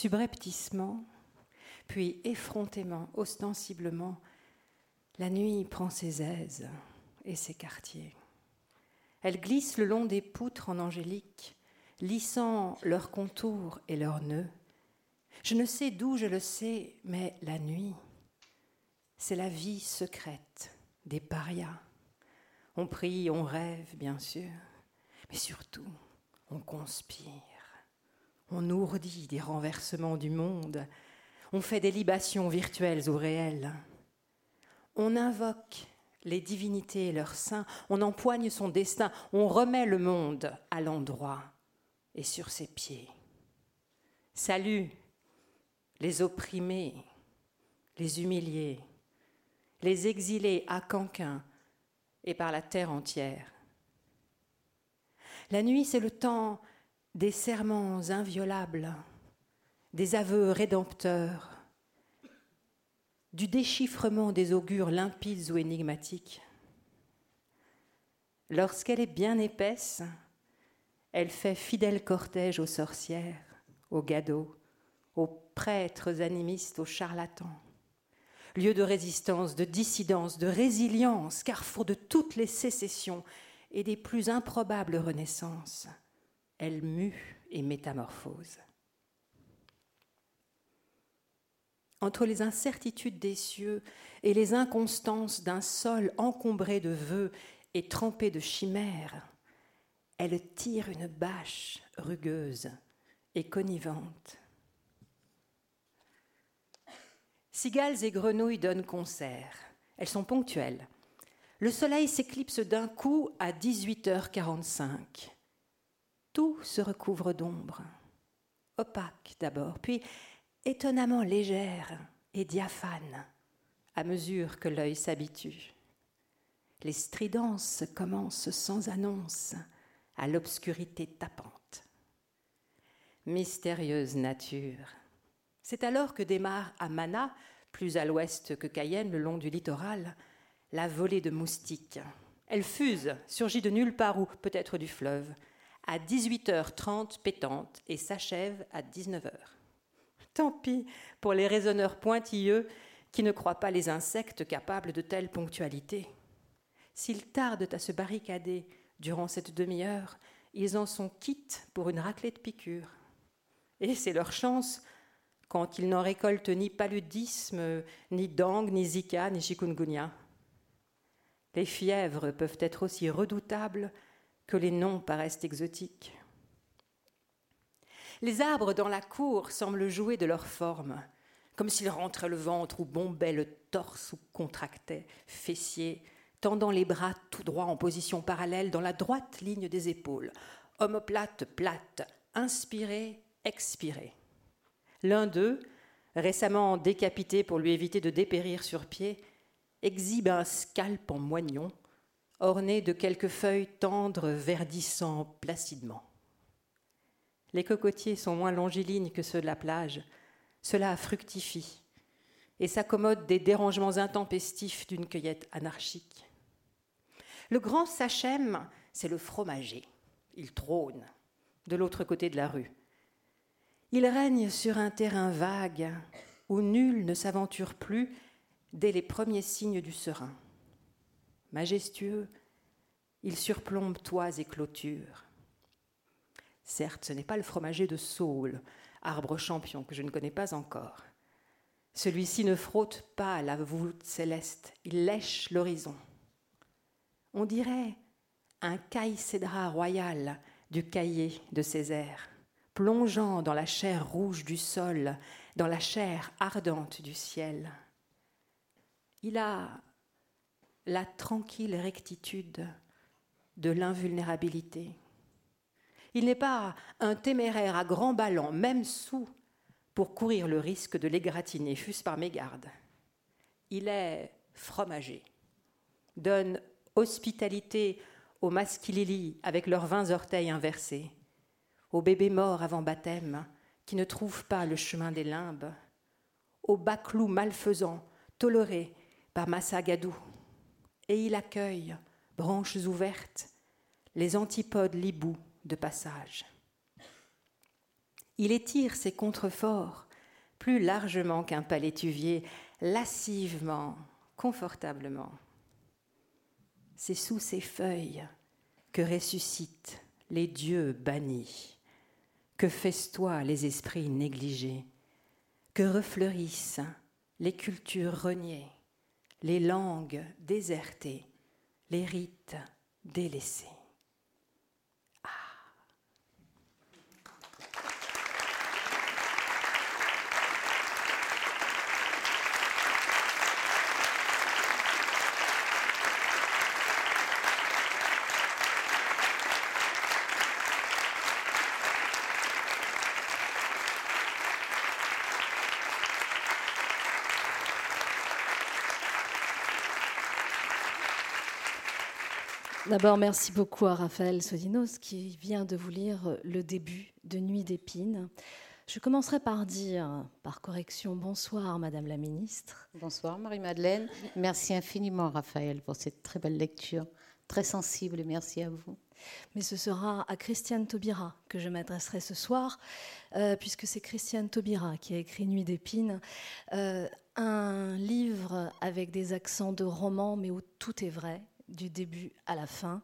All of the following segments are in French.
Subrepticement, puis effrontément, ostensiblement, la nuit prend ses aises et ses quartiers. Elle glisse le long des poutres en angélique, lissant leurs contours et leurs nœuds. Je ne sais d'où je le sais, mais la nuit, c'est la vie secrète des parias. On prie, on rêve, bien sûr, mais surtout, on conspire. On ourdit des renversements du monde. On fait des libations virtuelles ou réelles. On invoque les divinités et leurs saints. On empoigne son destin. On remet le monde à l'endroit et sur ses pieds. Salut les opprimés, les humiliés, les exilés à Canquin et par la terre entière. La nuit, c'est le temps des serments inviolables, des aveux rédempteurs, du déchiffrement des augures limpides ou énigmatiques. Lorsqu'elle est bien épaisse, elle fait fidèle cortège aux sorcières, aux gadots, aux prêtres animistes, aux charlatans. Lieu de résistance, de dissidence, de résilience, carrefour de toutes les sécessions et des plus improbables renaissances, elle mue et métamorphose. Entre les incertitudes des cieux et les inconstances d'un sol encombré de vœux et trempé de chimères, elle tire une bâche rugueuse et connivante. Cigales et grenouilles donnent concert. Elles sont ponctuelles. Le soleil s'éclipse d'un coup à 18h45. Tout se recouvre d'ombre. Opaque d'abord, puis étonnamment légère et diaphane à mesure que l'œil s'habitue. Les stridences commencent sans annonce à l'obscurité tapante. Mystérieuse nature. C'est alors que démarre à Mana, plus à l'ouest que Cayenne, le long du littoral, la volée de moustiques. Elle fuse, surgit de nulle part ou peut-être du fleuve, à 18h30 pétante et s'achève à 19h. Tant pis pour les raisonneurs pointilleux qui ne croient pas les insectes capables de telle ponctualité. S'ils tardent à se barricader durant cette demi-heure, ils en sont quittes pour une raclée de piqûres. Et c'est leur chance quand ils n'en récoltent ni paludisme, ni dengue, ni zika, ni chikungunya. Les fièvres peuvent être aussi redoutables que les noms paraissent exotiques. Les arbres dans la cour semblent jouer de leur forme, comme s'ils rentraient le ventre ou bombaient le torse ou contractaient, fessiers, tendant les bras tout droit en position parallèle dans la droite ligne des épaules, omoplate plate, inspiré, expiré. L'un d'eux, récemment décapité pour lui éviter de dépérir sur pied, exhibe un scalp en moignon, orné de quelques feuilles tendres verdissant placidement. Les cocotiers sont moins longilignes que ceux de la plage. Cela fructifie et s'accommode des dérangements intempestifs d'une cueillette anarchique. Le grand Sachem, c'est le fromager. Il trône de l'autre côté de la rue. Il règne sur un terrain vague où nul ne s'aventure plus dès les premiers signes du serein. Majestueux, il surplombe toits et clôtures. Certes, ce n'est pas le fromager de Saul, arbre champion que je ne connais pas encore. Celui-ci ne frotte pas la voûte céleste, il lèche l'horizon. On dirait un caïcédra royal du cahier de Césaire, plongeant dans la chair rouge du sol, dans la chair ardente du ciel. Il a la tranquille rectitude de l'invulnérabilité. Il n'est pas un téméraire à grands ballons, même sous, pour courir le risque de l'égratigner, fût-ce par mégarde. Il est fromager, donne hospitalité aux masquilili avec leurs vingt orteils inversés, aux bébés morts avant baptême qui ne trouvent pas le chemin des limbes, aux baclous malfaisants tolérés par Massagadou, et il accueille, branches ouvertes, les antipodes libous de passage. Il étire ses contreforts plus largement qu'un palétuvier, lascivement, confortablement. C'est sous ces feuilles que ressuscitent les dieux bannis, que festoient les esprits négligés, que refleurissent les cultures reniées, les langues désertées, les rites délaissés. D'abord, merci beaucoup à Raphaël Sodinos qui vient de vous lire le début de Nuit d'épines. Je commencerai par dire, par correction, bonsoir Madame la Ministre. Bonsoir Marie-Madeleine. Merci infiniment Raphaël pour cette très belle lecture, très sensible et merci à vous. Mais ce sera à Christiane Taubira que je m'adresserai ce soir, euh, puisque c'est Christiane Taubira qui a écrit Nuit d'épines, euh, un livre avec des accents de roman, mais où tout est vrai, du début à la fin.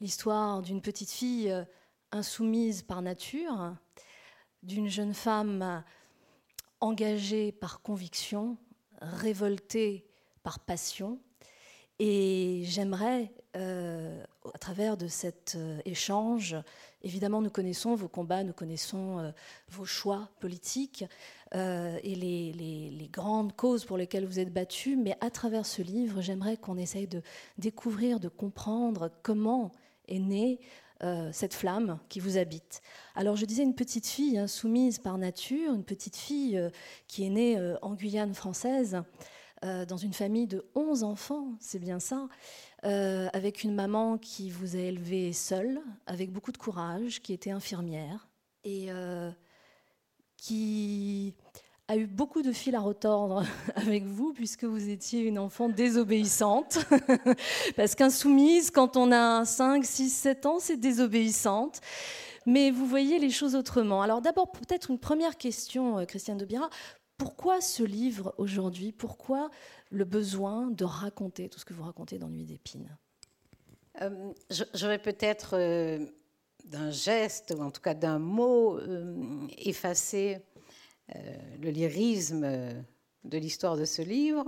L'histoire d'une petite fille euh, insoumise par nature, d'une jeune femme engagée par conviction, révoltée par passion. Et j'aimerais, euh, à travers de cet euh, échange, évidemment nous connaissons vos combats, nous connaissons vos choix politiques, euh, et les, grandes causes pour lesquelles vous êtes battu, mais à travers ce livre, j'aimerais qu'on essaye de découvrir, de comprendre comment est née euh, cette flamme qui vous habite. Alors je disais une petite fille hein, soumise par nature, une petite fille euh, qui est née en Guyane française, dans une famille de 11 enfants, c'est bien ça, avec une maman qui vous a élevé seule, avec beaucoup de courage, qui était infirmière. Et qui a eu beaucoup de fil à retordre avec vous, puisque vous étiez une enfant désobéissante. Parce qu'insoumise, quand on a 5, 6, 7 ans, c'est désobéissante. Mais vous voyez les choses autrement. Alors d'abord, peut-être une première question, euh, Christiane de Bira. Pourquoi ce livre aujourd'hui? Pourquoi le besoin de raconter tout ce que vous racontez dans Nuit d'épines? Euh, Je vais peut-être euh, d'un geste, ou en tout cas d'un mot, euh, effacer euh, le lyrisme de l'histoire de ce livre.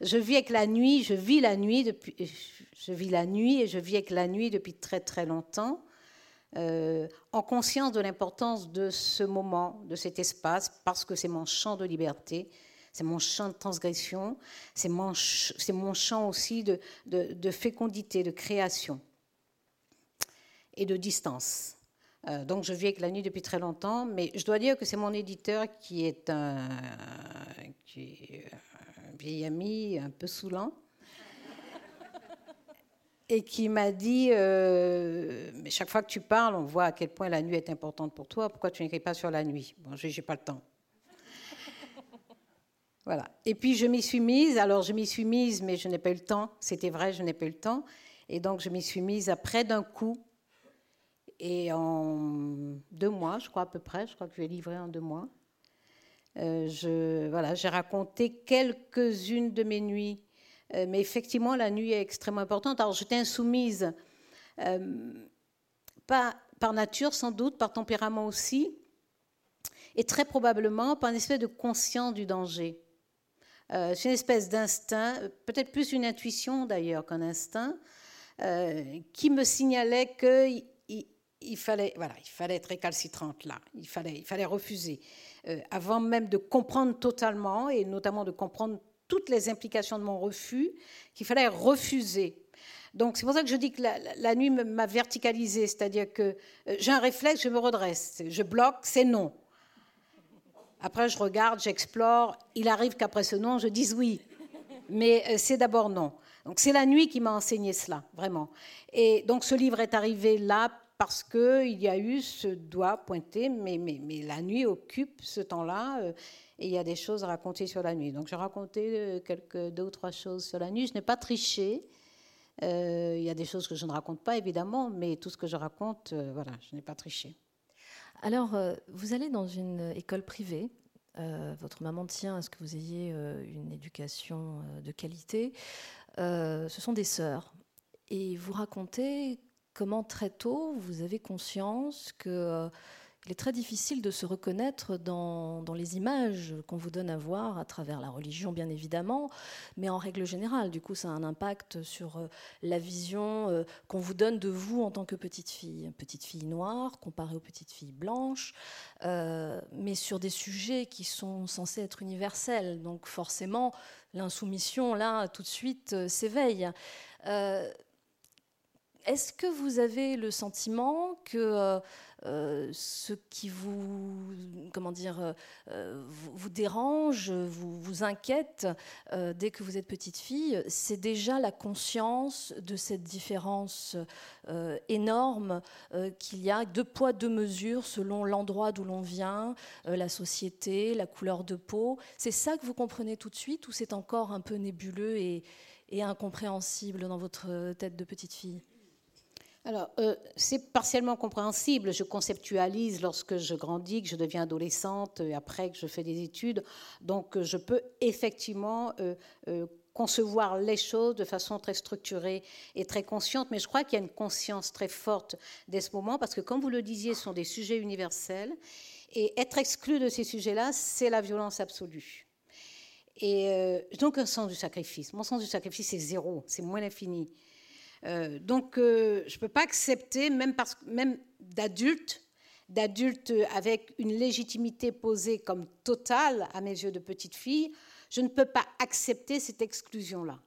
Je vis avec la nuit, je vis la nuit depuis, je vis la nuit et je vis avec la nuit depuis très très longtemps, euh, en conscience de l'importance de ce moment, de cet espace, parce que c'est mon champ de liberté, c'est mon champ de transgression, c'est mon, champ aussi de fécondité, de création et de distance. Euh, donc je vis avec la nuit depuis très longtemps, mais je dois dire que c'est mon éditeur qui est un, vieil ami un peu saoulant et qui m'a dit euh, mais chaque fois que tu parles, on voit à quel point la nuit est importante pour toi. Pourquoi tu n'écris pas sur la nuit? Bon, je n'ai pas le temps. Voilà. Et puis je m'y suis mise. Alors je m'y suis mise, mais je n'ai pas eu le temps. C'était vrai, je n'ai pas eu le temps. Et donc je m'y suis mise après d'un coup et en deux mois, je crois à peu près, je crois que je vais livrer en deux mois, euh, je, voilà, j'ai raconté quelques-unes de mes nuits. Euh, mais effectivement, la nuit est extrêmement importante. Alors, j'étais insoumise, euh, pas par nature sans doute, par tempérament aussi, et très probablement par une espèce de conscience du danger. c'est une espèce d'instinct, peut-être plus une intuition d'ailleurs qu'un instinct, qui me signalait que il fallait, voilà, il fallait être récalcitrante là, il fallait, il fallait refuser. Euh, avant même de comprendre totalement, et notamment de comprendre toutes les implications de mon refus, qu'il fallait refuser. Donc c'est pour ça que je dis que la, nuit m'a verticalisée, c'est-à-dire que euh, j'ai un réflexe, je me redresse, je bloque, c'est non. Après je regarde, j'explore, il arrive qu'après ce non, je dise oui, mais euh, c'est d'abord non. Donc c'est la nuit qui m'a enseigné cela, vraiment. Et donc ce livre est arrivé là parce qu'il y a eu ce doigt pointé, mais, la nuit occupe ce temps-là, euh, et il y a des choses à raconter sur la nuit. Donc j'ai raconté euh, quelques, deux ou trois choses sur la nuit. Je n'ai pas triché. Euh, il y a des choses que je ne raconte pas, évidemment, mais tout ce que je raconte, voilà, je n'ai pas triché. Alors, euh, vous allez dans une école privée. Euh, votre maman tient à ce que vous ayez euh, une éducation de qualité. ce sont des sœurs. Et vous racontez comment très tôt vous avez conscience que il est très difficile de se reconnaître dans, les images qu'on vous donne à voir à travers la religion, bien évidemment, mais en règle générale. Du coup, ça a un impact sur euh, la vision euh, qu'on vous donne de vous en tant que petite fille. Petite fille noire comparée aux petites filles blanches, euh, mais sur des sujets qui sont censés être universels. Donc forcément, l'insoumission, là, tout de suite, s'éveille. Est-ce que vous avez le sentiment que euh, ce qui vous, comment dire, euh, vous, dérange, vous, inquiète euh, dès que vous êtes petite fille, c'est déjà la conscience de cette différence énorme qu'il y a deux poids, deux mesures selon l'endroit d'où l'on vient, la société, la couleur de peau. C'est ça que vous comprenez tout de suite ou c'est encore un peu nébuleux et incompréhensible dans votre tête de petite fille? Alors, euh, c'est partiellement compréhensible. Je conceptualise lorsque je grandis, que je deviens adolescente, et après que je fais des études. Donc, euh, je peux effectivement euh, concevoir les choses de façon très structurée et très consciente. Mais je crois qu'il y a une conscience très forte dès ce moment, parce que, comme vous le disiez, ce sont des sujets universels. Et être exclu de ces sujets-là, c'est la violence absolue. Et donc, un sens du sacrifice. Mon sens du sacrifice, c'est zéro, c'est moins l'infini. Euh, donc, euh, je ne peux pas accepter, même, parce, même d'adultes, d'adultes avec une légitimité posée comme totale à mes yeux de petite fille, je ne peux pas accepter cette exclusion-là.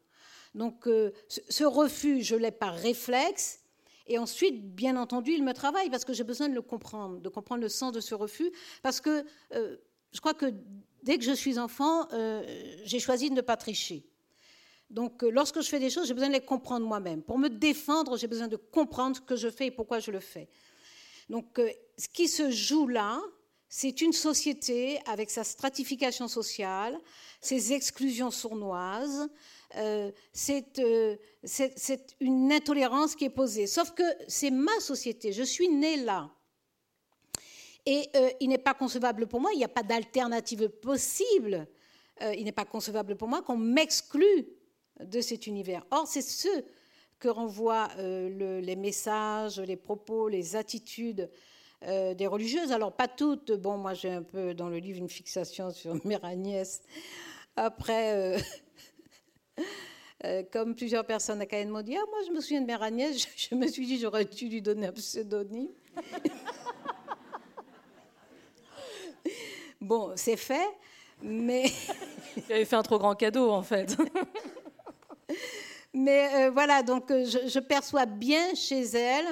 Donc, euh, ce refus, je l'ai par réflexe. Et ensuite, bien entendu, il me travaille parce que j'ai besoin de le comprendre, de comprendre le sens de ce refus. Parce que je crois que dès que je suis enfant, j'ai choisi de ne pas tricher. Donc, euh, lorsque je fais des choses, j'ai besoin de les comprendre moi-même. Pour me défendre, j'ai besoin de comprendre ce que je fais et pourquoi je le fais. Donc, euh, ce qui se joue là, c'est une société avec sa stratification sociale, ses exclusions sournoises, euh, c'est une intolérance qui est posée. Sauf que c'est ma société, je suis née là. Et il n'est pas concevable pour moi, il n'y a pas d'alternative possible, il n'est pas concevable pour moi qu'on m'exclue de cet univers. Or, c'est ce que renvoient euh, les messages, les propos, les attitudes euh, des religieuses. Alors, pas toutes. Bon, moi, j'ai un peu dans le livre une fixation sur Mère Agnès. Après, euh, comme plusieurs personnes à Caen m'ont dit, ah, moi, je me souviens de Mère Agnès, je, me suis dit, j'aurais dû lui donner un pseudonyme. bon, c'est fait, mais. Il avait fait un trop grand cadeau, en fait. Mais euh, voilà, donc euh, je, perçois bien chez elle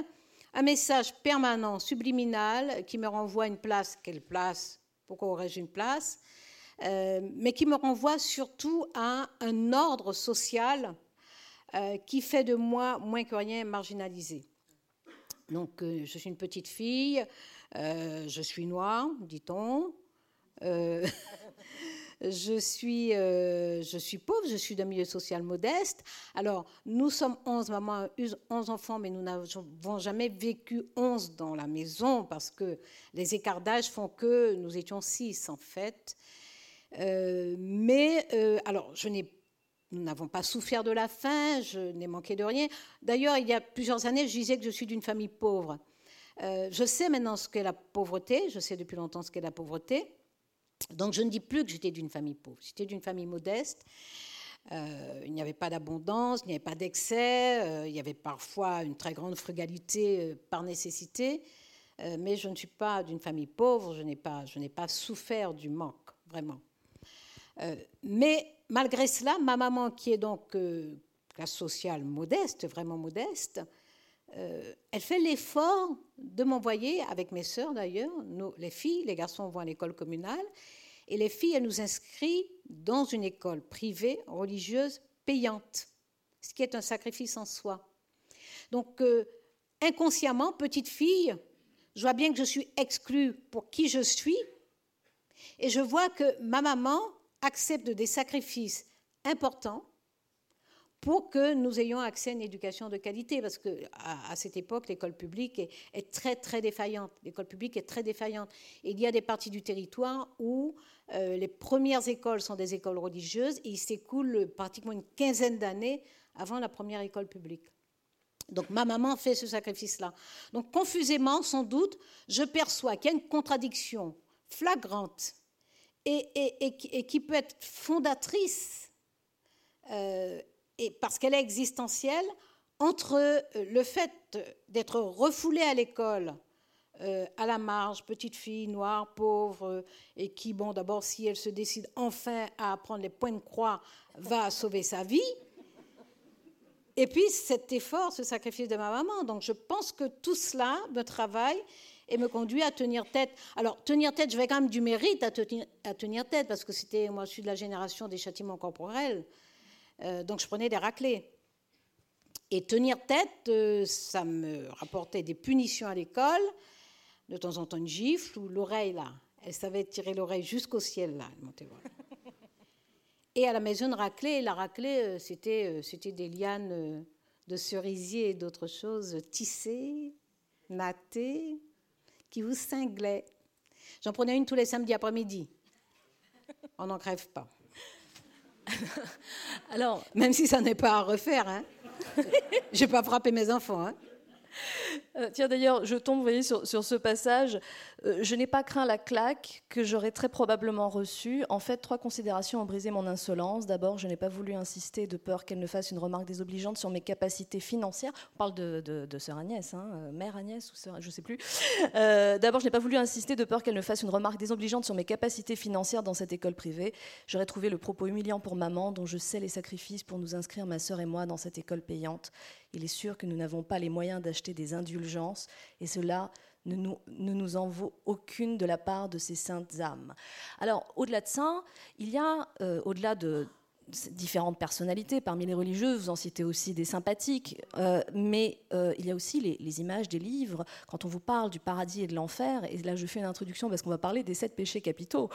un message permanent, subliminal, qui me renvoie une place. Quelle place Pourquoi aurais-je une place euh, Mais qui me renvoie surtout à un ordre social qui fait de moi moins que rien marginalisé. Donc, je suis une petite fille, je suis noire, dit-on. je suis, euh, je suis pauvre, je suis d'un milieu social modeste. Alors, nous sommes 11, maman a 11 enfants, mais nous n'avons jamais vécu 11 dans la maison parce que les écarts d'âge font que nous étions 6 en fait. Euh, mais, euh, alors, je n'ai nous n'avons pas souffert de la faim, je n'ai manqué de rien. D'ailleurs, il y a plusieurs années, je disais que je suis d'une famille pauvre. je sais maintenant ce qu'est la pauvreté, je sais depuis longtemps ce qu'est la pauvreté. Donc je ne dis plus que j'étais d'une famille pauvre, j'étais d'une famille modeste. Euh, il n'y avait pas d'abondance, il n'y avait pas d'excès, euh, il y avait parfois une très grande frugalité euh, par nécessité, mais je ne suis pas d'une famille pauvre, je n'ai pas, je n'ai pas souffert du manque, vraiment. mais malgré cela, ma maman, qui est donc classe sociale modeste, vraiment modeste, elle fait l'effort de m'envoyer, avec mes sœurs d'ailleurs, les filles, les garçons vont à l'école communale, et les filles, elles nous inscrivent dans une école privée religieuse payante, ce qui est un sacrifice en soi. Donc, euh, inconsciemment, petite fille, je vois bien que je suis exclue pour qui je suis, et je vois que ma maman accepte des sacrifices importants pour que nous ayons accès à une éducation de qualité, parce que à, cette époque, l'école publique est, très très défaillante. L'école publique est très défaillante. il y a des parties du territoire où euh, les premières écoles sont des écoles religieuses et il s'écoule pratiquement une quinzaine d'années avant la première école publique. Donc ma maman fait ce sacrifice-là. Donc confusément, sans doute, je perçois qu'il y a une contradiction flagrante et, et, qui peut être fondatrice euh, et parce qu'elle est existentielle, entre euh, le fait d'être refoulée à l'école, euh, à la marge, petite fille noire, pauvre, et qui, bon, d'abord, si elle se décide enfin à apprendre les points de croix, va sauver sa vie. Et puis cet effort, ce sacrifice de ma maman. Donc je pense que tout cela me travaille et me conduit à tenir tête. Alors tenir tête, je vais quand même du mérite à tenir, à tenir tête parce que c'était, moi, je suis de la génération des châtiments corporels. Euh, donc je prenais des raclés. Et tenir tête, euh, ça me rapportait des punitions à l'école, de temps en temps une gifle ou l'oreille là. Elle savait tirer l'oreille jusqu'au ciel là. Et à la maison de raclée, la raclée, euh, c'était, c'était des lianes de cerisier et d'autres choses tissées, nattées, qui vous cinglaient. J'en prenais une tous les samedis après-midi. On n'en crève pas. Alors, même si ça n'est pas à refaire, hein. j'ai pas frappé mes enfants. Hein. Euh, tiens, d'ailleurs, je tombe, vous sur, ce passage. Euh, je n'ai pas craint la claque que j'aurais très probablement reçue. En fait, trois considérations ont brisé mon insolence. D'abord, je n'ai pas voulu insister de peur qu'elle ne fasse une remarque désobligeante sur mes capacités financières. On parle de, de, sœur Agnès, hein, euh, mère Agnès ou je ne sais plus. D'abord, je n'ai pas voulu insister de peur qu'elle ne fasse une remarque désobligeante sur mes capacités financières dans cette école privée. J'aurais trouvé le propos humiliant pour maman, dont je sais les sacrifices pour nous inscrire, ma sœur et moi, dans cette école payante. Il est sûr que nous n'avons pas les moyens d'acheter des indulgences, et cela ne nous, en vaut aucune de la part de ces saintes âmes. Alors, au-delà de ça, il y a, euh, au-delà de, différentes personnalités. Parmi les religieux, vous en citez aussi des sympathiques, euh, mais euh, il y a aussi les, images des livres. Quand on vous parle du paradis et de l'enfer, et là je fais une introduction parce qu'on va parler des sept péchés capitaux,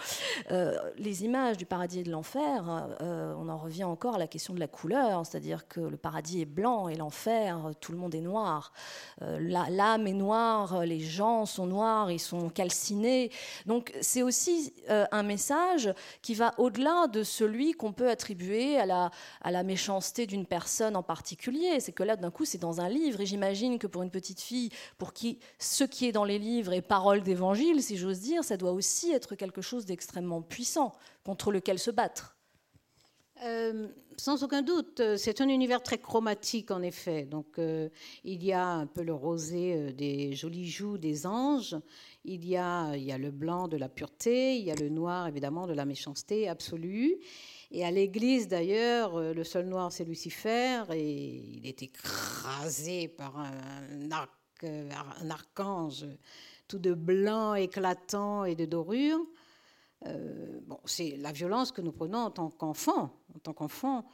euh, les images du paradis et de l'enfer, on en revient encore à la question de la couleur, c'est-à-dire que le paradis est blanc et l'enfer, tout le monde est noir. L'âme est noire, les gens sont noirs, ils sont calcinés. Donc c'est aussi un message qui va au-delà de celui qu'on peut attribuer à la, méchanceté d'une personne en particulier. C'est que là, d'un coup, c'est dans un livre. Et j'imagine que pour une petite fille, pour qui ce qui est dans les livres est parole d'évangile, si j'ose dire, ça doit aussi être quelque chose d'extrêmement puissant contre lequel se battre. Euh, sans aucun doute, c'est un univers très chromatique en effet. Donc euh, il y a un peu le rosé euh, des jolies joues des anges, il y, a, il y a le blanc de la pureté, il y a le noir évidemment de la méchanceté absolue. Et à l'église, d'ailleurs, euh, le seul noir, c'est Lucifer, et il est écrasé par un, arc, euh, un archange tout de blanc éclatant et de dorure. Euh, bon, c'est la violence que nous prenons en tant qu'enfants, en tant qu'enfants,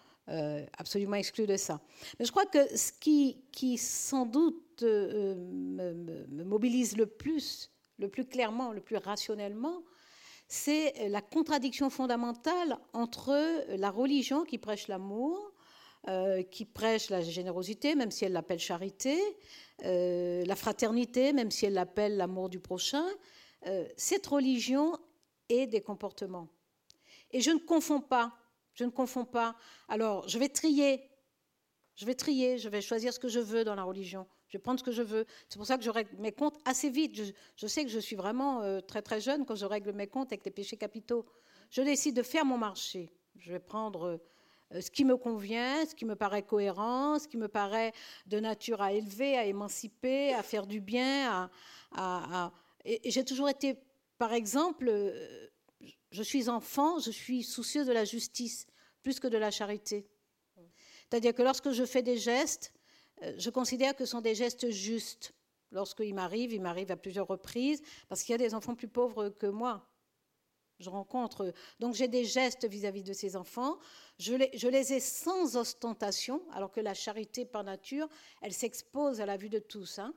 absolument exclu de ça. Mais je crois que ce qui, qui sans doute me, mobilise le plus, le plus clairement, le plus rationnellement, c'est la contradiction fondamentale entre la religion qui prêche l'amour, euh, qui prêche la générosité, même si elle l'appelle charité, euh, la fraternité, même si elle l'appelle l'amour du prochain, euh, cette religion est des comportements. Et je ne confonds pas, je ne confonds pas. Alors, je vais trier, je vais trier, je vais choisir ce que je veux dans la religion. Je vais prendre ce que je veux. C'est pour ça que je règle mes comptes assez vite. Je, sais que je suis vraiment euh, très très jeune quand je règle mes comptes avec les péchés capitaux. Je décide de faire mon marché. Je vais prendre euh, ce qui me convient, ce qui me paraît cohérent, ce qui me paraît de nature à élever, à émanciper, à faire du bien. Et, j'ai toujours été, par exemple, euh, je suis enfant, je suis soucieux de la justice plus que de la charité. C'est-à-dire que lorsque je fais des gestes, je considère que ce sont des gestes justes. Lorsqu'il m'arrive, il m'arrive à plusieurs reprises, parce qu'il y a des enfants plus pauvres que moi. Je rencontre. Donc j'ai des gestes vis-à-vis de ces enfants. Je les, ai sans ostentation, alors que la charité par nature, elle s'expose à la vue de tous. Hein.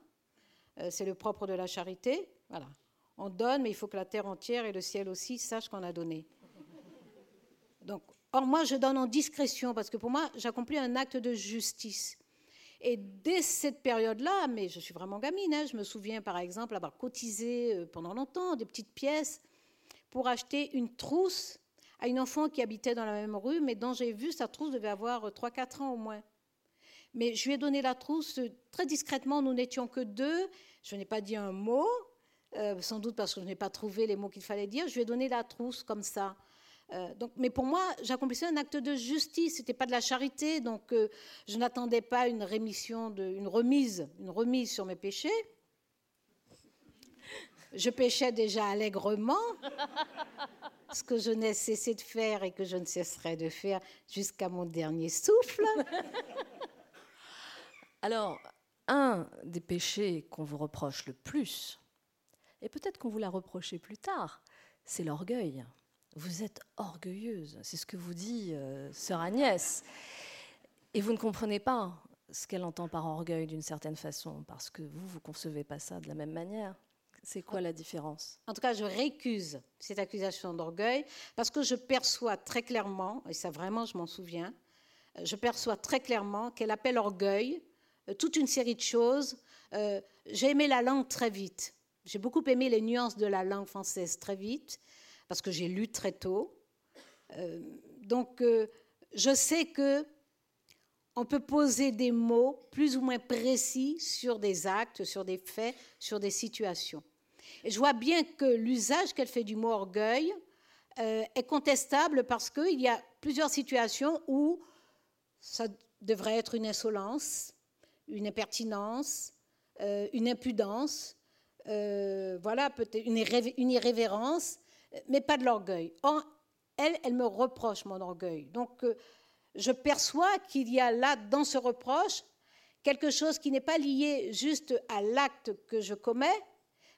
Euh, c'est le propre de la charité. Voilà. On donne, mais il faut que la terre entière et le ciel aussi sachent qu'on a donné. Donc Or, moi, je donne en discrétion parce que pour moi, j'accomplis un acte de justice. Et dès cette période-là, mais je suis vraiment gamine, hein, je me souviens par exemple avoir cotisé euh, pendant longtemps des petites pièces pour acheter une trousse à une enfant qui habitait dans la même rue, mais dont j'ai vu sa trousse devait avoir 3-4 ans au moins. Mais je lui ai donné la trousse très discrètement, nous n'étions que deux, je n'ai pas dit un mot, euh, sans doute parce que je n'ai pas trouvé les mots qu'il fallait dire, je lui ai donné la trousse comme ça. Euh, donc, mais pour moi, j'accomplissais un acte de justice, c'était pas de la charité, donc euh, je n'attendais pas une rémission, une remise, une remise sur mes péchés. Je péchais déjà allègrement, ce que je n'ai cessé de faire et que je ne cesserai de faire jusqu'à mon dernier souffle. Alors, un des péchés qu'on vous reproche le plus, et peut-être qu'on vous l'a reproché plus tard, c'est l'orgueil. Vous êtes orgueilleuse, c'est ce que vous dit euh, sœur Agnès. Et vous ne comprenez pas ce qu'elle entend par orgueil d'une certaine façon, parce que vous, vous concevez pas ça de la même manière. C'est quoi la différence? En tout cas, je récuse cette accusation d'orgueil parce que je perçois très clairement, et ça vraiment je m'en souviens, je perçois très clairement qu'elle appelle orgueil euh, toute une série de choses. Euh, j'ai aimé la langue très vite. J'ai beaucoup aimé les nuances de la langue française très vite parce que j'ai lu très tôt. Euh, donc, je sais que on peut poser des mots plus ou moins précis sur des actes, sur des faits, sur des situations. Et je vois bien que l'usage qu'elle fait du mot orgueil est contestable parce qu'il y a plusieurs situations où ça devrait être une insolence, une impertinence, euh, une impudence, euh, voilà, peut-être une, irrévérence, mais pas de l'orgueil. elle, elle me reproche mon orgueil. Donc, euh, je perçois qu'il y a là, dans ce reproche, quelque chose qui n'est pas lié juste à l'acte que je commets,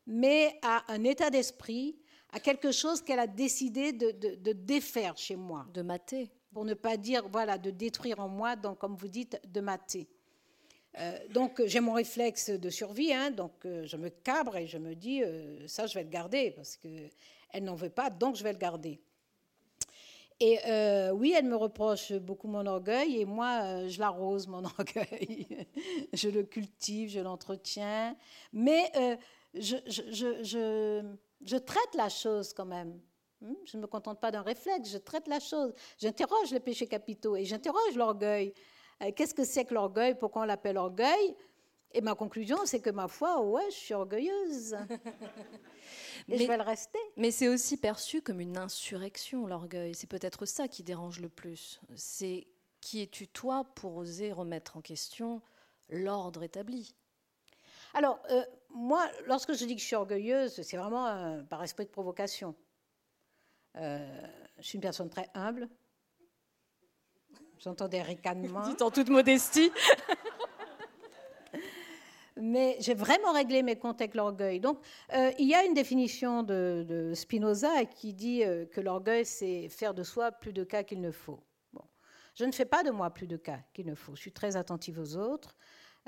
mais à un état d'esprit, à quelque chose qu'elle a décidé de, de, défaire chez moi. De mater. Pour ne pas dire, voilà, de détruire en moi, donc comme vous dites, de mater. Euh, donc j'ai mon réflexe de survie, hein, donc euh, je me cabre et je me dis euh, ça je vais le garder parce qu'elle n'en veut pas, donc je vais le garder. Et oui, elle me reproche beaucoup mon orgueil et moi je l'arrose mon orgueil, je le cultive, je l'entretiens, mais je, je, je, traite la chose quand même. Hmm, je ne me contente pas d'un réflexe, je traite la chose. J'interroge les péchés capitaux et j'interroge l'orgueil. Euh, qu'est-ce que c'est que l'orgueil? Pourquoi on l'appelle orgueil? Et ma conclusion, c'est que ma foi, ouais, je suis orgueilleuse. Et mais, je vais le rester. Mais c'est aussi perçu comme une insurrection, l'orgueil. C'est peut-être ça qui dérange le plus. C'est qui es-tu toi pour oser remettre en question l'ordre établi? Alors, euh, moi, lorsque je dis que je suis orgueilleuse, c'est vraiment euh, par esprit de provocation. je suis une personne très humble, J'entends des ricanements. Dites en toute modestie. Mais j'ai vraiment réglé mes comptes avec l'orgueil. Donc, euh, il y a une définition de, Spinoza qui dit euh, que l'orgueil, c'est faire de soi plus de cas qu'il ne faut. Bon. Je ne fais pas de moi plus de cas qu'il ne faut. Je suis très attentive aux autres.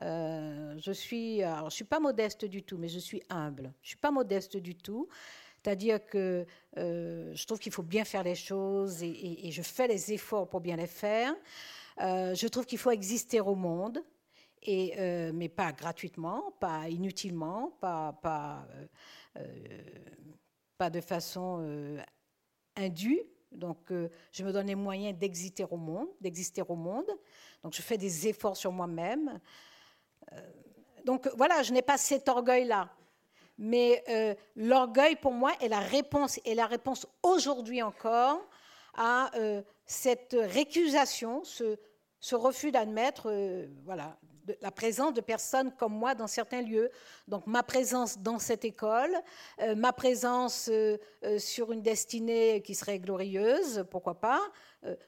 Euh, je suis, je suis pas modeste du tout, mais je suis humble. Je suis pas modeste du tout. C'est-à-dire que je trouve qu'il faut bien faire les choses et, je fais les efforts pour bien les faire. Je trouve qu'il faut exister au monde, euh, mais pas gratuitement, pas inutilement, pas, pas, pas de façon indue. Donc, je me donne les moyens d'exister au monde, d'exister au monde. Donc, je fais des efforts sur moi-même. donc, voilà, je n'ai pas cet orgueil-là. Mais euh, l'orgueil, pour moi, est la réponse, et la réponse aujourd'hui encore à euh, cette récusation, ce, refus d'admettre euh, la présence de personnes comme moi dans certains lieux. Donc ma présence dans cette école, ma présence sur une destinée qui serait glorieuse, pourquoi pas,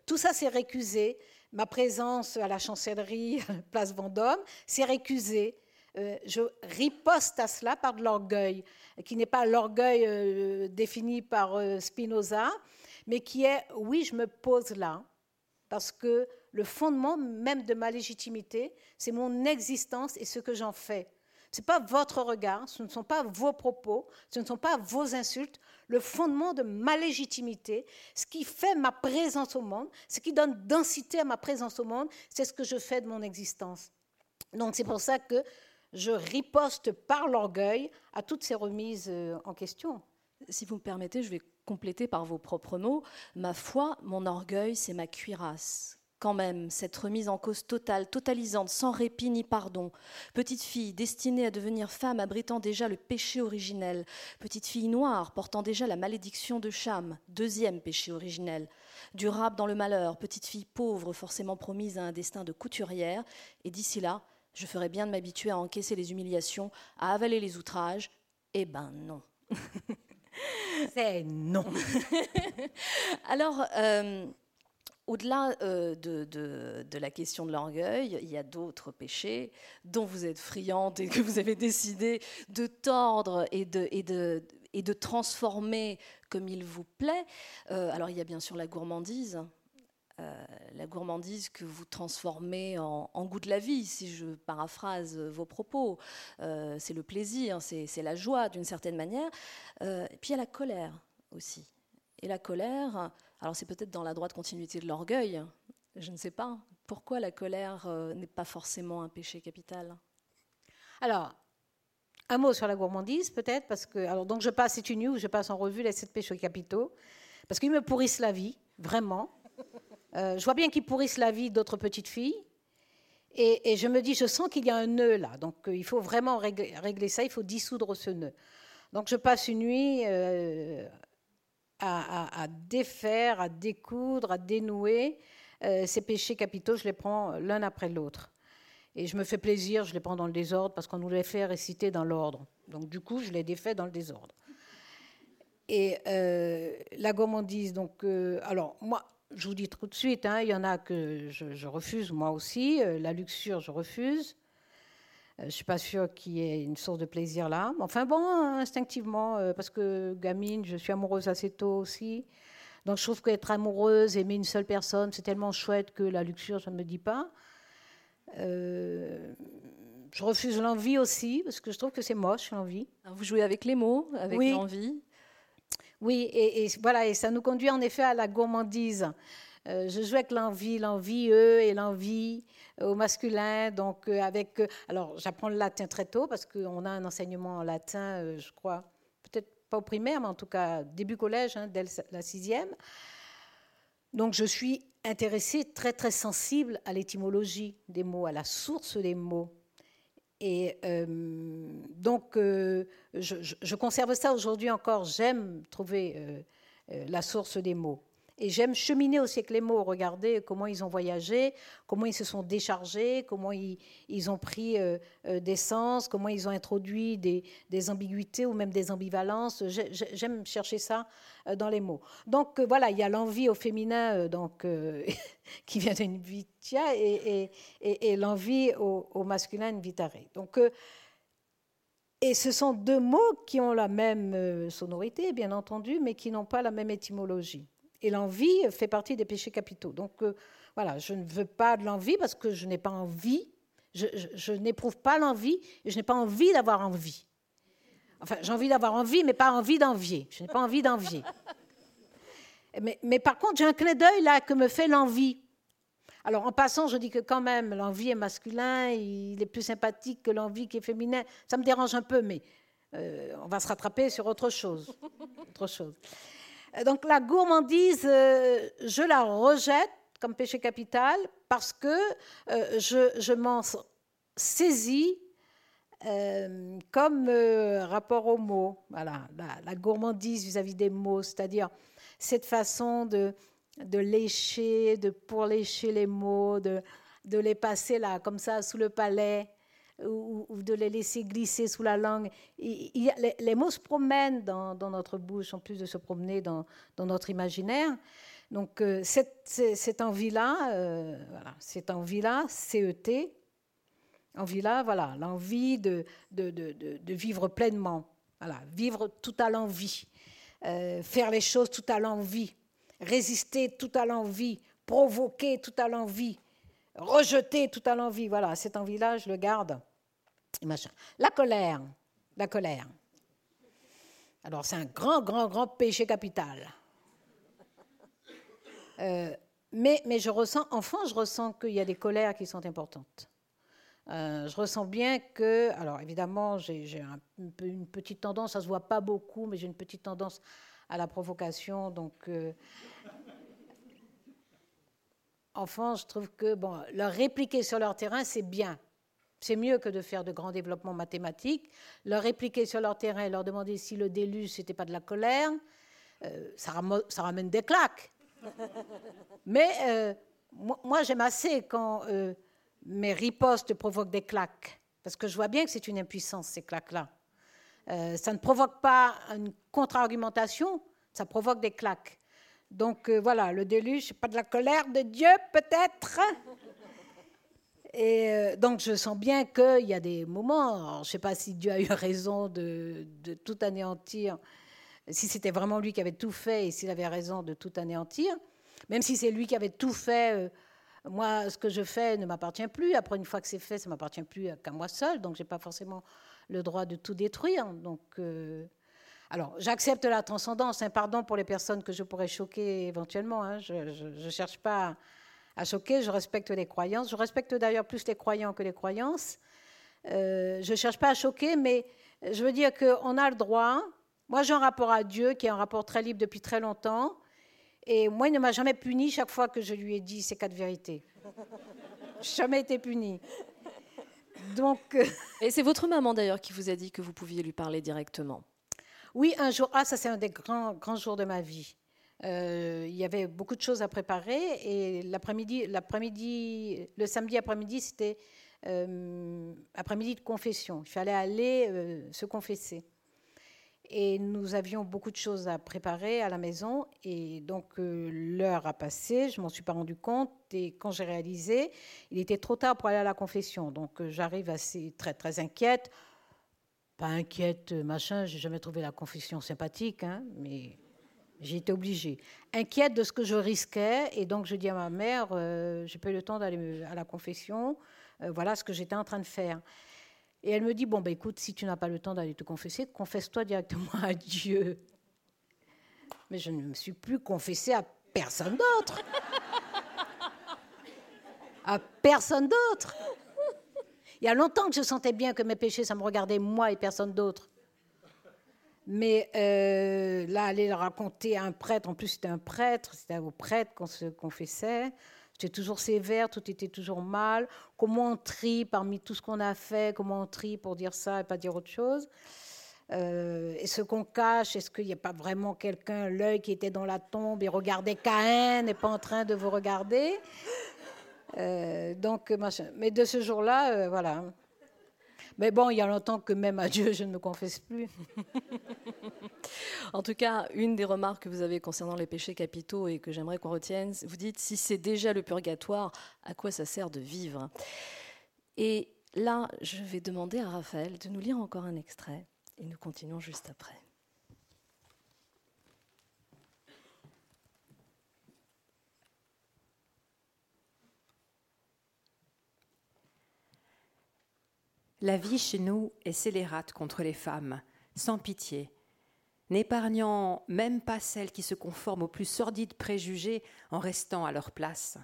tout ça c'est récusé. Ma présence à la chancellerie, place Vendôme, c'est récusé. Euh, je riposte à cela par de l'orgueil, qui n'est pas l'orgueil euh, défini par euh, Spinoza, mais qui est, oui, je me pose là, parce que le fondement même de ma légitimité, c'est mon existence et ce que j'en fais. Ce n'est pas votre regard, ce ne sont pas vos propos, ce ne sont pas vos insultes. Le fondement de ma légitimité, ce qui fait ma présence au monde, ce qui donne densité à ma présence au monde, c'est ce que je fais de mon existence. Donc c'est pour ça que je riposte par l'orgueil à toutes ces remises euh, en question. Si vous me permettez, je vais compléter par vos propres mots. Ma foi, mon orgueil, c'est ma cuirasse quand même, cette remise en cause totale, totalisante, sans répit ni pardon. Petite fille destinée à devenir femme, abritant déjà le péché originel. Petite fille noire, portant déjà la malédiction de Cham, deuxième péché originel. Durable dans le malheur, petite fille pauvre, forcément promise à un destin de couturière. Et d'ici là, je ferais bien de m'habituer à encaisser les humiliations, à avaler les outrages. Eh ben non. C'est non. Alors, euh, au-delà euh, de, la question de l'orgueil, il y a d'autres péchés dont vous êtes friande et que vous avez décidé de tordre et de, transformer comme il vous plaît. Euh, alors il y a bien sûr la gourmandise. Euh, la gourmandise que vous transformez en, goût de la vie, si je paraphrase vos propos. c'est le plaisir, c'est, la joie d'une certaine manière. et puis il y a la colère aussi. Et la colère, alors c'est peut-être dans la droite continuité de l'orgueil, je ne sais pas. Pourquoi la colère euh, n'est pas forcément un péché capital? Alors, un mot sur la gourmandise, peut-être, parce que alors donc je passe, c'est une je passe en revue les sept péchés capitaux, parce qu'ils me pourrissent la vie, vraiment. Euh, je vois bien qu'ils pourrissent la vie d'autres petites filles, et, je me dis, je sens qu'il y a un nœud là, donc euh, il faut vraiment régler, ça, il faut dissoudre ce nœud. Donc je passe une nuit à, défaire, à découdre, à dénouer. Euh, ces péchés capitaux, je les prends l'un après l'autre. Et je me fais plaisir, je les prends dans le désordre parce qu'on nous les fait réciter dans l'ordre. Donc du coup, je les défais dans le désordre. Et euh, la gourmandise, donc, euh, alors moi, je vous dis tout de suite, hein, il y en a que je, je refuse, moi aussi. la luxure, je refuse. Euh, je ne suis pas sûre qu'il y ait une source de plaisir là. Enfin bon, instinctivement, euh, parce que gamine, je suis amoureuse assez tôt aussi. Donc je trouve qu'être amoureuse, aimer une seule personne, c'est tellement chouette que la luxure, ça ne me dit pas. Euh, je refuse l'envie aussi, parce que je trouve que c'est moche, l'envie. Vous jouez avec les mots, avec l'envie Oui, et, voilà, et ça nous conduit en effet à la gourmandise. Je joue avec l'envie, l'envie, eux, et l'envie au masculin. Donc, euh, avec. Euh, alors, j'apprends le latin très tôt parce qu'on a un enseignement en latin, euh, je crois, peut-être pas au primaire, mais en tout cas début collège, hein, dès la sixième. Donc, je suis intéressée, très très sensible à l'étymologie des mots, à la source des mots. Et donc, je, conserve ça aujourd'hui encore. J'aime trouver la source des mots. Et j'aime cheminer aussi avec les mots, regarder comment ils ont voyagé, comment ils se sont déchargés, comment ils, ont pris euh, euh, des sens, comment ils ont introduit des, ambiguïtés ou même des ambivalences. J'aime chercher ça euh, dans les mots. Donc voilà, il y a l'envie au féminin donc, qui vient d'une vitia et, l'envie au, masculin, vitare. Donc et ce sont deux mots qui ont la même sonorité, bien entendu, mais qui n'ont pas la même étymologie. Et l'envie fait partie des péchés capitaux. Donc euh, voilà, je ne veux pas de l'envie parce que je n'ai pas envie, je, n'éprouve pas l'envie et je n'ai pas envie d'avoir envie. Enfin, j'ai envie d'avoir envie, mais pas envie d'envier. Je n'ai pas envie d'envier. Mais, par contre, j'ai un clin d'œil là que me fait l'envie. Alors, en passant, je dis que quand même, l'envie est masculin, il est plus sympathique que l'envie qui est féminin. Ça me dérange un peu, mais euh, on va se rattraper sur autre chose. autre chose. Donc la gourmandise, euh, je la rejette comme péché capital parce que euh, je, m'en saisis euh, comme rapport aux mots. Voilà, la, gourmandise vis-à-vis des mots, c'est-à-dire cette façon de, de lécher, de pourlécher les mots, de, de les passer là, comme ça, sous le palais ou, de les laisser glisser sous la langue. les, mots se promènent dans, notre bouche, en plus de se promener dans, notre imaginaire. Donc euh, cette, envie-là, euh, voilà, cette envie-là, CET, envie-là, voilà, l'envie de, de, vivre pleinement, voilà, vivre tout à l'envie, euh, faire les choses tout à l'envie, résister tout à l'envie, provoquer tout à l'envie, rejeter tout à l'envie. Voilà, cette envie-là, je le garde. La colère, la colère. Alors c'est un grand, grand, grand péché capital. Euh, mais, mais je ressens, enfant, je ressens qu'il y a des colères qui sont importantes. Euh, je ressens bien que, alors évidemment, j'ai un, une petite tendance, ça se voit pas beaucoup, mais j'ai une petite tendance à la provocation. Donc, euh, enfant, je trouve que bon, leur répliquer sur leur terrain, c'est bien. C'est mieux que de faire de grands développements mathématiques. Leur répliquer sur leur terrain et leur demander si le déluge, c'était pas de la colère, euh, ça, ramène des claques. Mais moi, j'aime assez quand mes ripostes provoquent des claques, parce que je vois bien que c'est une impuissance, ces claques-là. Euh, ça ne provoque pas une contre-argumentation, ça provoque des claques. Donc euh, voilà, le déluge, c'est pas de la colère de Dieu, peut-être. Et euh, donc je sens bien qu'il y a des moments, je ne sais pas si Dieu a eu raison de, tout anéantir, si c'était vraiment lui qui avait tout fait et s'il avait raison de tout anéantir, même si c'est lui qui avait tout fait moi, ce que je fais ne m'appartient plus. Après, une fois que c'est fait, ça ne m'appartient plus qu'à moi seul. Donc, je n'ai pas forcément le droit de tout détruire. Donc, euh, alors, j'accepte la transcendance. Un pardon pour les personnes que je pourrais choquer éventuellement. Hein. Je ne cherche pas à, choquer. Je respecte les croyances. Je respecte d'ailleurs plus les croyants que les croyances. Euh, je ne cherche pas à choquer, mais je veux dire qu'on a le droit. Moi, j'ai un rapport à Dieu qui est un rapport très libre depuis très longtemps. Et moi, il ne m'a jamais puni chaque fois que je lui ai dit ces quatre vérités. jamais été puni. Donc. Euh, Et c'est votre maman d'ailleurs qui vous a dit que vous pouviez lui parler directement. Oui, un jour. Ah, ça c'est un des grands, grands jours de ma vie. Euh, il y avait beaucoup de choses à préparer et l'après-midi, l'après-midi, le samedi après-midi, c'était euh, après-midi de confession. Il fallait aller se confesser et nous avions beaucoup de choses à préparer à la maison et donc euh, l'heure a passé, je m'en suis pas rendu compte et quand j'ai réalisé, il était trop tard pour aller à la confession. Donc euh, j'arrive assez très très inquiète, pas inquiète machin, j'ai jamais trouvé la confession sympathique, hein, mais été obligée. Inquiète de ce que je risquais et donc je dis à ma mère, euh, j'ai pas eu le temps d'aller à la confession, voilà ce que j'étais en train de faire. Et elle me dit, bon, ben écoute, si tu n'as pas le temps d'aller te confesser, confesse-toi directement à Dieu. Mais je ne me suis plus confessée à personne d'autre. à personne d'autre. Il y a longtemps que je sentais bien que mes péchés, ça me regardait moi et personne d'autre. Mais euh, là, aller le raconter à un prêtre, en plus c'était un prêtre, c'était au prêtre qu'on se confessait. J'étais toujours sévère, tout était toujours mal. Comment on trie parmi tout ce qu'on a fait? Comment on trie pour dire ça et pas dire autre chose? Euh, Et ce qu'on cache Est-ce qu'il n'y a pas vraiment quelqu'un, l'œil qui était dans la tombe et regardait Caïn n'est pas en train de vous regarder? Euh, Donc, machin. Mais de ce jour-là, voilà. Mais bon, il y a longtemps que même à Dieu, je ne me confesse plus. en tout cas, une des remarques que vous avez concernant les péchés capitaux et que j'aimerais qu'on retienne, vous dites, si c'est déjà le purgatoire, à quoi ça sert de vivre? Et là, je vais demander à Raphaël de nous lire encore un extrait et nous continuons juste après. La vie chez nous est scélérate contre les femmes, sans pitié, n'épargnant même pas celles qui se conforment aux plus sordides préjugés en restant à leur place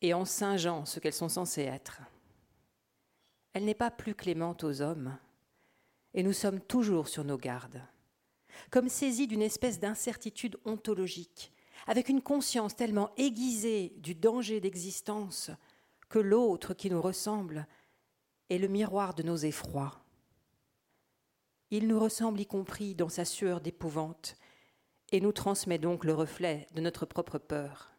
et en singeant ce qu'elles sont censées être. Elle n'est pas plus clémente aux hommes, et nous sommes toujours sur nos gardes, comme saisis d'une espèce d'incertitude ontologique, avec une conscience tellement aiguisée du danger d'existence que l'autre qui nous ressemble est le miroir de nos effrois. Il nous ressemble y compris dans sa sueur d'épouvante, et nous transmet donc le reflet de notre propre peur.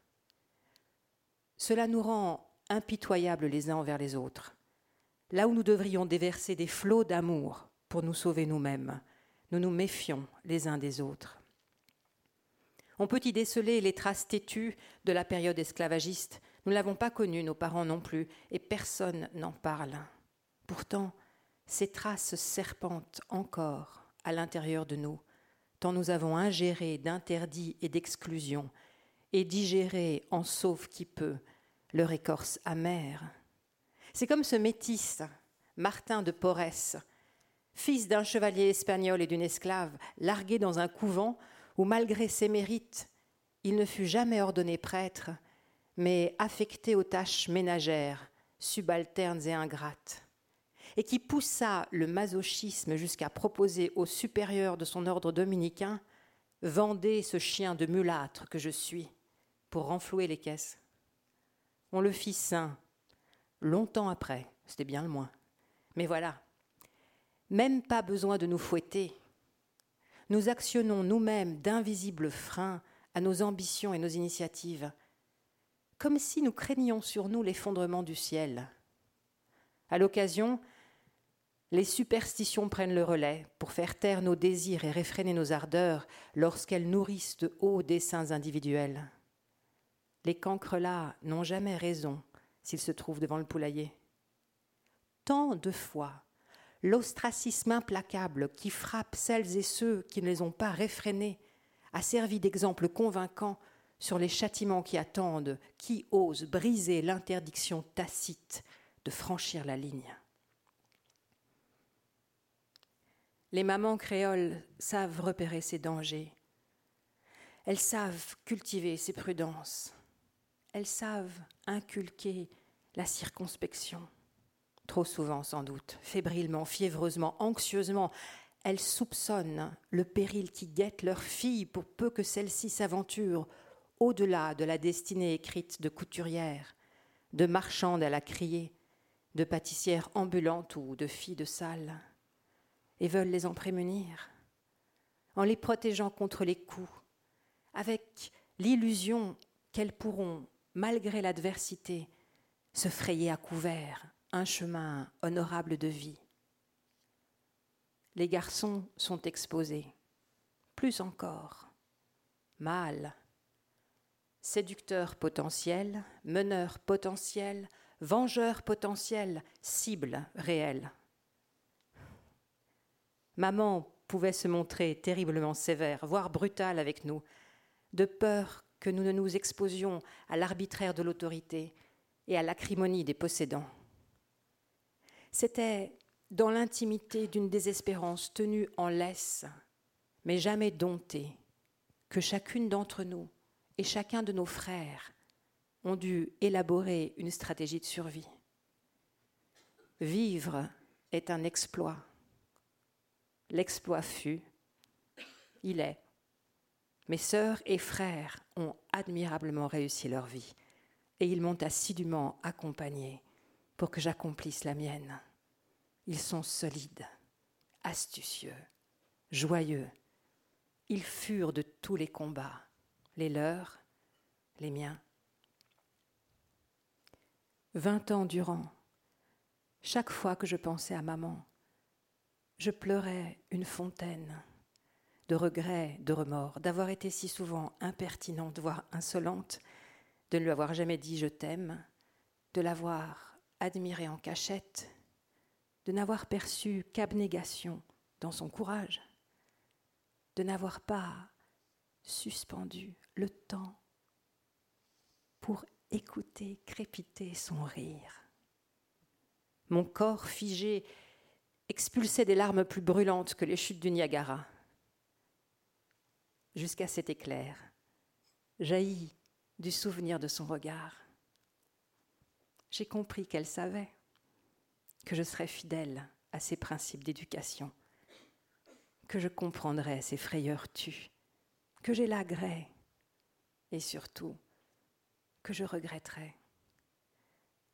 Cela nous rend impitoyables les uns envers les autres. Là où nous devrions déverser des flots d'amour pour nous sauver nous-mêmes, nous nous méfions les uns des autres. On peut y déceler les traces têtues de la période esclavagiste. Nous ne l'avons pas connue, nos parents non plus, et personne n'en parle. Pourtant, ces traces serpentent encore à l'intérieur de nous, tant nous avons ingéré d'interdits et d'exclusions, et digéré en sauve qui peut leur écorce amère. C'est comme ce métis Martin de Porres, fils d'un chevalier espagnol et d'une esclave, largué dans un couvent où, malgré ses mérites, il ne fut jamais ordonné prêtre, mais affecté aux tâches ménagères, subalternes et ingrates, et qui poussa le masochisme jusqu'à proposer au supérieur de son ordre dominicain Vendez ce chien de mulâtre que je suis pour renflouer les caisses. On le fit saint, longtemps après, c'était bien le moins. Mais voilà, même pas besoin de nous fouetter. Nous actionnons nous-mêmes d'invisibles freins à nos ambitions et nos initiatives, comme si nous craignions sur nous l'effondrement du ciel. À l'occasion, les superstitions prennent le relais pour faire taire nos désirs et réfréner nos ardeurs lorsqu'elles nourrissent de hauts desseins individuels. Les cancrelats n'ont jamais raison s'ils se trouvent devant le poulailler. Tant de fois, l'ostracisme implacable qui frappe celles et ceux qui ne les ont pas réfrénés a servi d'exemple convaincant sur les châtiments qui attendent qui osent briser l'interdiction tacite de franchir la ligne. Les mamans créoles savent repérer ces dangers. Elles savent cultiver ces prudences. Elles savent inculquer la circonspection. Trop souvent, sans doute, fébrilement, fiévreusement, anxieusement, elles soupçonnent le péril qui guette leur fille pour peu que celle-ci s'aventure au-delà de la destinée écrite de couturière, de marchande à la criée, de pâtissière ambulante ou de fille de salle et veulent les en prémunir, en les protégeant contre les coups, avec l'illusion qu'elles pourront, malgré l'adversité, se frayer à couvert un chemin honorable de vie. Les garçons sont exposés, plus encore, mâles, séducteurs potentiels, meneurs potentiels, vengeurs potentiels, cibles réelles. Maman pouvait se montrer terriblement sévère, voire brutale avec nous, de peur que nous ne nous exposions à l'arbitraire de l'autorité et à l'acrimonie des possédants. C'était dans l'intimité d'une désespérance tenue en laisse, mais jamais domptée, que chacune d'entre nous et chacun de nos frères ont dû élaborer une stratégie de survie. Vivre est un exploit. L'exploit fut, il est. Mes sœurs et frères ont admirablement réussi leur vie et ils m'ont assidûment accompagné pour que j'accomplisse la mienne. Ils sont solides, astucieux, joyeux. Ils furent de tous les combats, les leurs, les miens. Vingt ans durant, chaque fois que je pensais à maman, je pleurais une fontaine de regrets, de remords, d'avoir été si souvent impertinente, voire insolente, de ne lui avoir jamais dit je t'aime, de l'avoir admiré en cachette, de n'avoir perçu qu'abnégation dans son courage, de n'avoir pas suspendu le temps pour écouter crépiter son rire. Mon corps figé expulsait des larmes plus brûlantes que les chutes du Niagara. Jusqu'à cet éclair, jaillit du souvenir de son regard. J'ai compris qu'elle savait que je serais fidèle à ses principes d'éducation, que je comprendrais ses frayeurs tues, que j'élaguerais et surtout que je regretterais.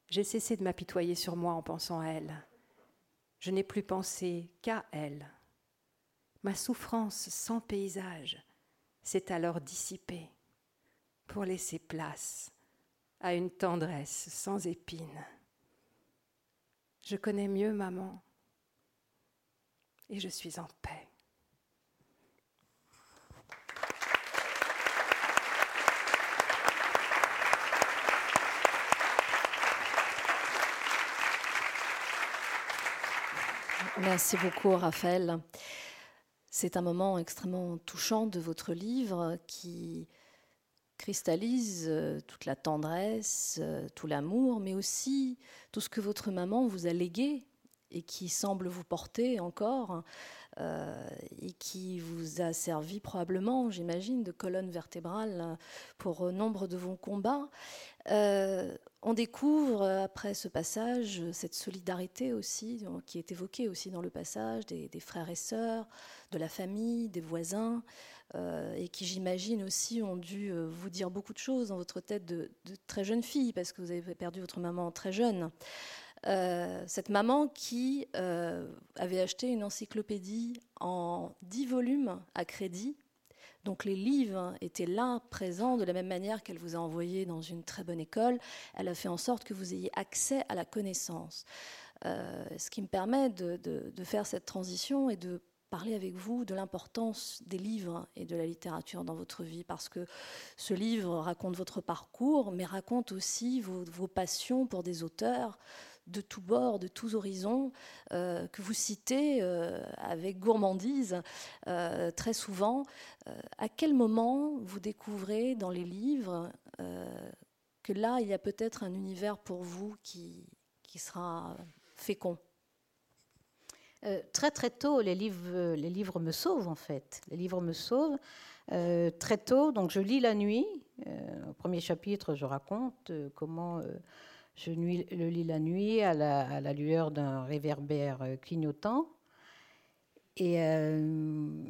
J'ai cessé de m'apitoyer sur moi en pensant à elle je n'ai plus pensé qu'à elle. Ma souffrance sans paysage s'est alors dissipée pour laisser place à une tendresse sans épines. Je connais mieux maman et je suis en paix. Merci beaucoup, Raphaël. C'est un moment extrêmement touchant de votre livre qui cristallise euh, toute la tendresse, euh, tout l'amour, mais aussi tout ce que votre maman vous a légué et qui semble vous porter encore euh, et qui vous a servi probablement, j'imagine, de colonne vertébrale pour nombre de vos combats. Euh, on découvre après ce passage cette solidarité aussi qui est évoquée aussi dans le passage des, frères et sœurs, de la famille, des voisins, euh, et qui j'imagine aussi ont dû vous dire beaucoup de choses dans votre tête de, très jeune fille parce que vous avez perdu votre maman très jeune. Euh, cette maman qui euh, avait acheté une encyclopédie en 10 volumes à crédit. Donc les livres étaient là, présents, de la même manière qu'elle vous a envoyé dans une très bonne école. Elle a fait en sorte que vous ayez accès à la connaissance. Euh, ce qui me permet de, faire cette transition et de parler avec vous de l'importance des livres et de la littérature dans votre vie, parce que ce livre raconte votre parcours, mais raconte aussi vos passions pour des auteurs, de tous bords, de tous horizons, euh, que vous citez euh, avec gourmandise euh, très souvent. à quel moment vous découvrez dans les livres que là, il y a peut-être un univers pour vous qui, qui sera fécond? Très très tôt, les livres, les livres me sauvent en fait. Les livres me sauvent très tôt. Donc je lis la nuit. au premier chapitre, je raconte comment je le lis la nuit à la, lueur d'un réverbère euh, clignotant et euh,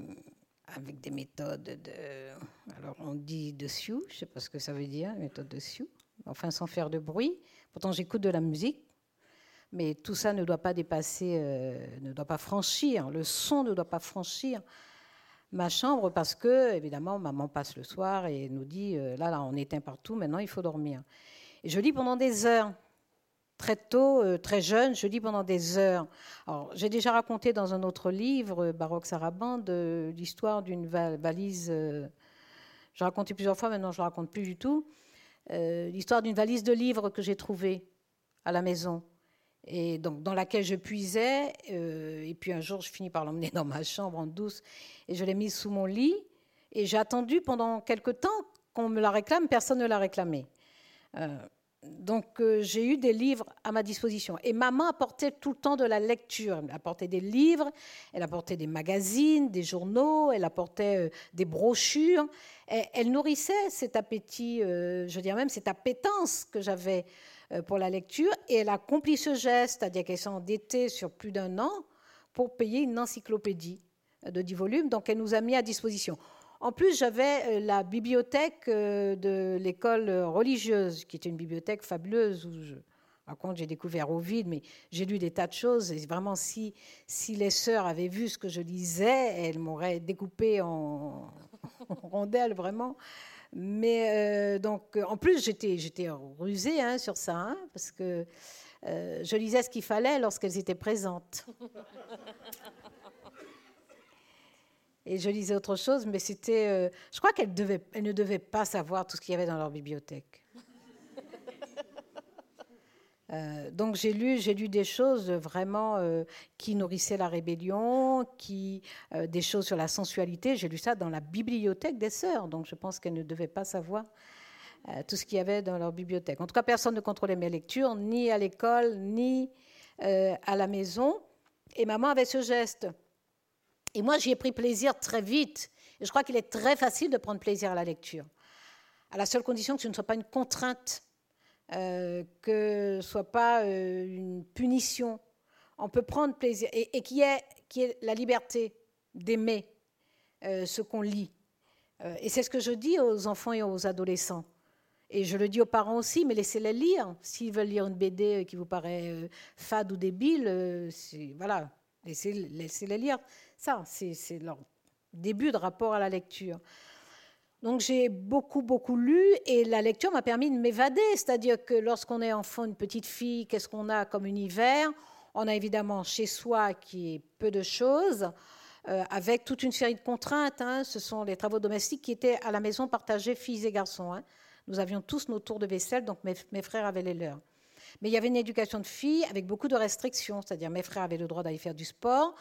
avec des méthodes de. Alors on dit de Sioux, je ne sais pas ce que ça veut dire, méthode de Sioux, enfin sans faire de bruit. Pourtant j'écoute de la musique, mais tout ça ne doit pas dépasser, euh, ne doit pas franchir, le son ne doit pas franchir ma chambre parce que, évidemment, maman passe le soir et nous dit là, là, on éteint partout, maintenant il faut dormir. Et je lis pendant des heures. Très tôt, euh, très jeune, je lis pendant des heures. j'ai déjà raconté dans un autre livre, Baroque Sarabande, l'histoire d'une valise. Euh, je raconté plusieurs fois, maintenant je ne raconte plus du tout. Euh, l'histoire d'une valise de livres que j'ai trouvée à la maison et donc dans laquelle je puisais. et puis un jour, je finis par l'emmener dans ma chambre en douce et je l'ai mise sous mon lit. Et j'ai attendu pendant quelque temps qu'on me la réclame. Personne ne l'a réclamée. Euh, donc euh, j'ai eu des livres à ma disposition. Et maman apportait tout le temps de la lecture. Elle apportait des livres, elle apportait des magazines, des journaux, elle apportait euh, des brochures. elle nourrissait cet appétit, je dire même cette appétence que j'avais pour la lecture. Et elle a accompli ce geste, c'est-à-dire qu'elle s'est endettée sur plus d'un an pour payer une encyclopédie de 10 volumes. Donc elle nous a mis à disposition. En plus, j'avais euh, la bibliothèque euh, de l'école religieuse, qui était une bibliothèque fabuleuse où je, j'ai découvert au vide, mais j'ai lu des tas de choses. Et vraiment, si, si les sœurs avaient vu ce que je lisais, elles m'auraient découpé en, rondelles, vraiment. Mais euh, donc, en plus, j'étais, j'étais rusée hein, sur ça, hein, parce que je lisais ce qu'il fallait lorsqu'elles étaient présentes. Et je lisais autre chose, mais c'était. Euh, je crois qu'elle ne devait pas savoir tout ce qu'il y avait dans leur bibliothèque. Euh, donc j'ai lu, lu des choses vraiment euh, qui nourrissaient la rébellion, qui des choses sur la sensualité. J'ai lu ça dans la bibliothèque des sœurs, donc je pense qu'elles ne devaient pas savoir tout ce qu'il y avait dans leur bibliothèque. En tout cas, personne ne contrôlait mes lectures, ni à l'école, ni à la maison. Et maman avait ce geste. Et moi, j'y ai pris plaisir très vite. Et je crois qu'il est très facile de prendre plaisir à la lecture, à la seule condition que ce ne soit pas une contrainte, euh, que ce ne soit pas euh, une punition. On peut prendre plaisir, et, et qui, est, qui la liberté d'aimer euh, ce qu'on lit. et c'est ce que je dis aux enfants et aux adolescents. Et je le dis aux parents aussi, mais laissez-les lire. S'ils veulent lire une BD qui vous paraît fade ou débile, voilà, laissez-les lire ça, c'est leur début de rapport à la lecture. Donc j'ai beaucoup, beaucoup lu et la lecture m'a permis de m'évader. C'est-à-dire que lorsqu'on est enfant, une petite fille, qu'est-ce qu'on a comme univers? On a évidemment chez soi qui est peu de choses, euh, avec toute une série de contraintes. Hein. Ce sont les travaux domestiques qui étaient à la maison partagés filles et garçons. Hein. Nous avions tous nos tours de vaisselle, donc mes, mes frères avaient les leurs. Mais il y avait une éducation de filles avec beaucoup de restrictions, c'est-à-dire mes frères avaient le droit d'aller faire du sport,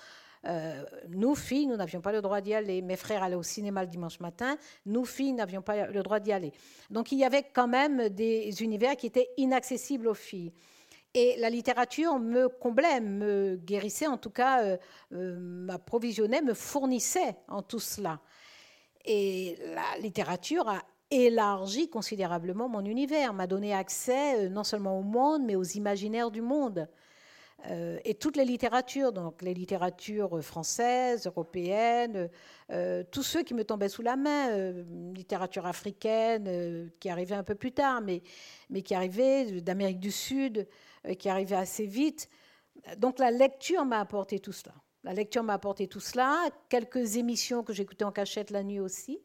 euh, nous, filles, nous n'avions pas le droit d'y aller. Mes frères allaient au cinéma le dimanche matin. Nous, filles, n'avions pas le droit d'y aller. Donc il y avait quand même des univers qui étaient inaccessibles aux filles. Et la littérature me comblait, me guérissait, en tout cas, euh, euh, m'approvisionnait, me fournissait en tout cela. Et la littérature a élargi considérablement mon univers, m'a donné accès non seulement au monde, mais aux imaginaires du monde. Euh, et toutes les littératures, donc les littératures françaises, européennes, euh, tous ceux qui me tombaient sous la main, euh, littérature africaine qui arrivait un peu plus tard, mais, mais qui arrivait d'Amérique du Sud, qui arrivait assez vite. Donc la lecture m'a apporté tout cela. La lecture m'a apporté tout cela, quelques émissions que j'écoutais en cachette la nuit aussi.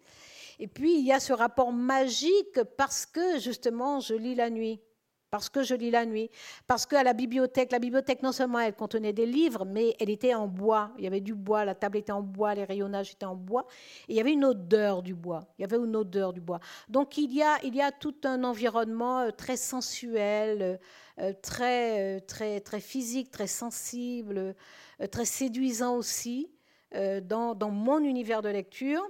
Et puis il y a ce rapport magique parce que justement je lis la nuit parce que je lis la nuit, parce qu'à la bibliothèque, la bibliothèque non seulement elle contenait des livres, mais elle était en bois. Il y avait du bois, la table était en bois, les rayonnages étaient en bois, et il y avait une odeur du bois. Il y avait une odeur du bois. Donc il y a, tout un environnement euh, très sensuel, euh, très, euh, très, très physique, très sensible, très séduisant aussi dans mon univers de lecture.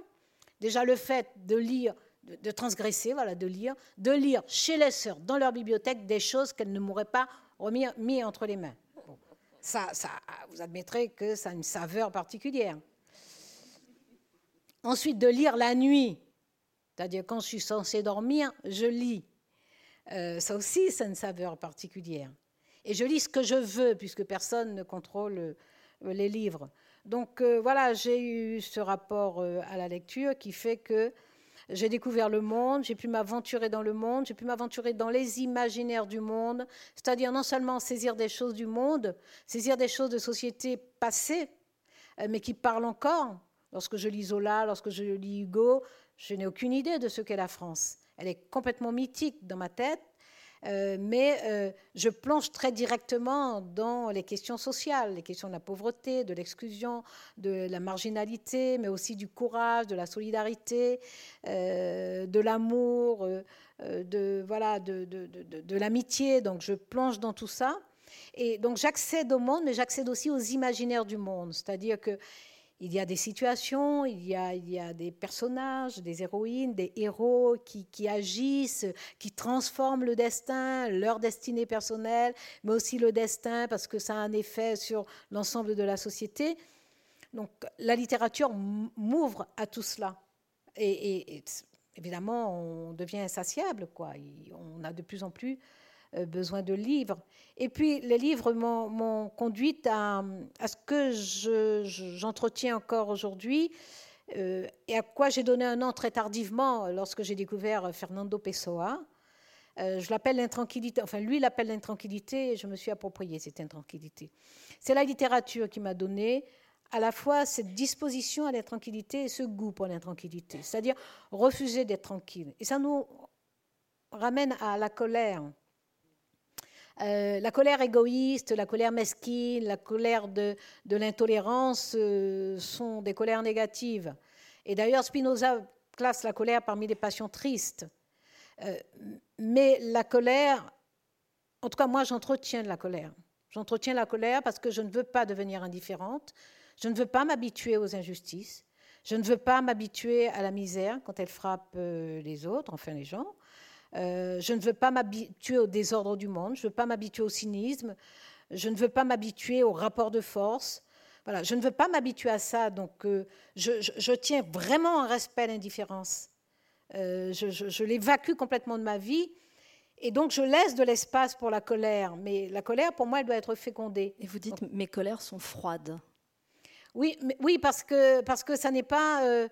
Déjà le fait de lire de, transgresser, voilà, de lire, de lire chez les sœurs dans leur bibliothèque des choses qu'elles ne m'auraient pas remis mis entre les mains. Ça, vous admettrez que ça a une saveur particulière. Ensuite, de lire la nuit, c'est-à-dire quand je suis censée dormir, je lis. Euh, ça aussi, a une saveur particulière. Et je lis ce que je veux, puisque personne ne contrôle euh, les livres. Donc euh, voilà, j'ai eu ce rapport à la lecture qui fait que j'ai découvert le monde, j'ai pu m'aventurer dans le monde, j'ai pu m'aventurer dans les imaginaires du monde, c'est-à-dire non seulement saisir des choses du monde, saisir des choses de sociétés passées, euh, mais qui parlent encore. Lorsque je lis Zola, lorsque je lis Hugo, je n'ai aucune idée de ce qu'est la France. Elle est complètement mythique dans ma tête, euh, mais euh, je plonge très directement dans les questions sociales, les questions de la pauvreté, de l'exclusion, de la marginalité, mais aussi du courage, de la solidarité, euh, de l'amour, de voilà, de, de, de, de l'amitié. Donc je plonge dans tout ça. Et donc j'accède au monde, mais j'accède aussi aux imaginaires du monde. C'est-à-dire que il y a des situations, il y a, des personnages, des héroïnes, des héros qui, agissent, qui transforment le destin, leur destinée personnelle, mais aussi le destin parce que ça a un effet sur l'ensemble de la société. Donc la littérature m'ouvre à tout cela. Et, et, évidemment, on devient insatiable, quoi. On a de plus en plus besoin de livres. Et puis, les livres m'ont conduite à, à, ce que j'entretiens encore aujourd'hui euh, et à quoi j'ai donné un nom très tardivement lorsque j'ai découvert Fernando Pessoa. Euh, je l'appelle l'intranquillité, enfin lui l'appelle l'intranquillité et je me suis approprié cette intranquillité. C'est la littérature qui m'a donné à la fois cette disposition à l'intranquillité et ce goût pour l'intranquillité, c'est-à-dire refuser d'être tranquille. Et ça nous ramène à la colère. Euh, la colère égoïste, la colère mesquine, la colère de, l'intolérance euh, sont des colères négatives. Et d'ailleurs, Spinoza classe la colère parmi les passions tristes. Euh, mais la colère, en tout cas moi j'entretiens la colère. J'entretiens la colère parce que je ne veux pas devenir indifférente, je ne veux pas m'habituer aux injustices, je ne veux pas m'habituer à la misère quand elle frappe les autres, enfin les gens. Euh, je ne veux pas m'habituer au désordre du monde, je ne veux pas m'habituer au cynisme, je ne veux pas m'habituer au rapport de force. Voilà, je ne veux pas m'habituer à ça, donc euh, je, tiens vraiment en respect à l'indifférence. Euh, je, l'évacue complètement de ma vie. Et donc, je laisse de l'espace pour la colère. Mais la colère, pour moi, elle doit être fécondée. Et vous dites, mes colères sont froides. Oui, oui parce, que, parce que ça n'est pas.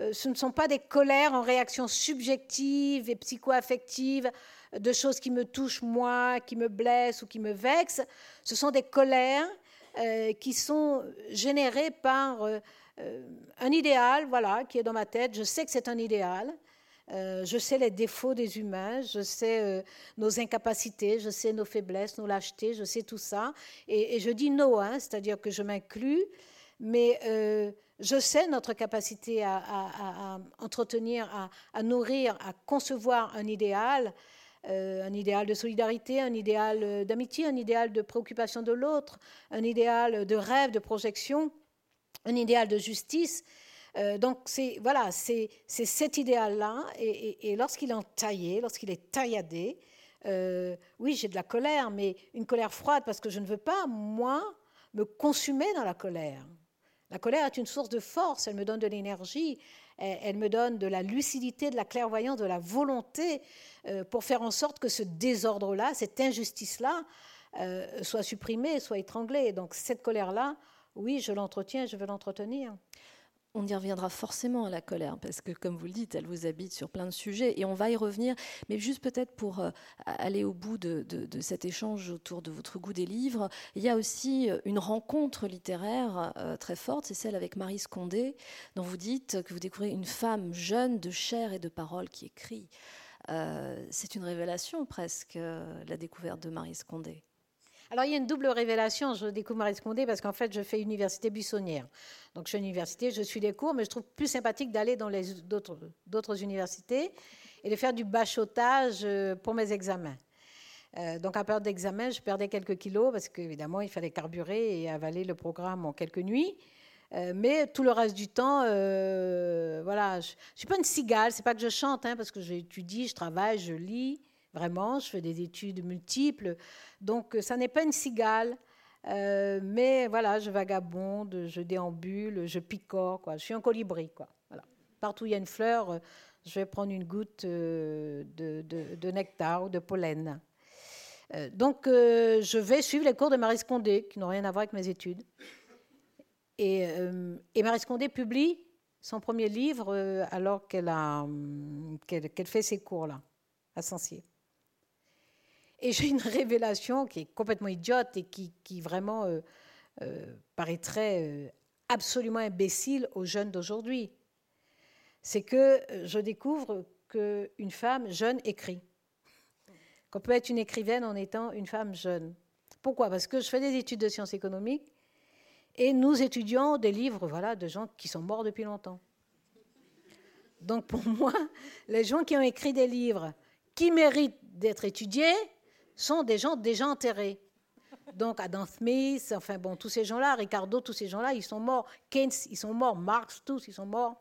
Euh, ce ne sont pas des colères en réaction subjective et psycho-affective de choses qui me touchent moi, qui me blessent ou qui me vexent. Ce sont des colères euh, qui sont générées par euh, un idéal, voilà, qui est dans ma tête. Je sais que c'est un idéal. je sais les défauts des humains, je sais nos incapacités, je sais nos faiblesses, nos lâchetés, je sais tout ça. Et, je dis non, hein, c'est-à-dire que je m'inclus, mais je sais notre capacité à, entretenir, à, nourrir, à concevoir un idéal, euh, un idéal de solidarité, un idéal d'amitié, un idéal de préoccupation de l'autre, un idéal de rêve, de projection, un idéal de justice. Euh, donc voilà, c'est cet idéal-là, et, lorsqu'il est entaillé, lorsqu'il est tailladé, oui, j'ai de la colère, mais une colère froide parce que je ne veux pas, moi, me consumer dans la colère. La colère est une source de force, elle me donne de l'énergie, elle, me donne de la lucidité, de la clairvoyance, de la volonté euh, pour faire en sorte que ce désordre-là, cette injustice-là, euh, soit supprimée, soit étranglée. Donc cette colère-là, oui, je l'entretiens, je veux l'entretenir on y reviendra forcément à la colère, parce que comme vous le dites, elle vous habite sur plein de sujets, et on va y revenir. Mais juste peut-être pour euh, aller au bout de, cet échange autour de votre goût des livres, il y a aussi euh, une rencontre littéraire euh, très forte, c'est celle avec Marie Scondé, dont vous dites que vous découvrez une femme jeune de chair et de parole qui écrit. c'est une révélation presque, la découverte de Marie Scondé. Alors il y a une double révélation, je découvre Marie Scondé parce qu'en fait je fais université buissonnière. Donc je suis à l'université, je suis des cours, mais je trouve plus sympathique d'aller dans les d'autres universités et de faire du bachotage euh, pour mes examens. Euh, donc à période d'examen, je perdais quelques kilos parce qu'évidemment il fallait carburer et avaler le programme en quelques nuits. Euh, mais tout le reste du temps, voilà, je, ne suis pas une cigale. C'est pas que je chante, hein, parce que j'étudie, je travaille, je lis. Vraiment, je fais des études multiples. Donc, ça n'est pas une cigale. Euh, mais voilà, je vagabonde, je déambule, je picore. Quoi. Je suis un colibri. Quoi. Voilà. Partout où il y a une fleur, je vais prendre une goutte euh, de, nectar ou de pollen. Euh, donc, je vais suivre les cours de Marie Scondé, qui n'ont rien à voir avec mes études. Et, Marie Scondé publie son premier livre alors qu'elle, a, qu'elle, fait ses cours là, à Sancier. Et j'ai une révélation qui est complètement idiote et qui, vraiment euh, euh, paraîtrait euh, absolument imbécile aux jeunes d'aujourd'hui. C'est que je découvre qu'une femme jeune écrit. Qu'on peut être une écrivaine en étant une femme jeune. Pourquoi? Parce que je fais des études de sciences économiques et nous étudions des livres voilà, de gens qui sont morts depuis longtemps. Donc pour moi, les gens qui ont écrit des livres qui méritent d'être étudiés, sont des gens déjà enterrés. Donc Adam Smith, enfin bon, tous ces gens-là, Ricardo, tous ces gens-là, ils sont morts. Keynes, ils sont morts. Marx, tous, ils sont morts.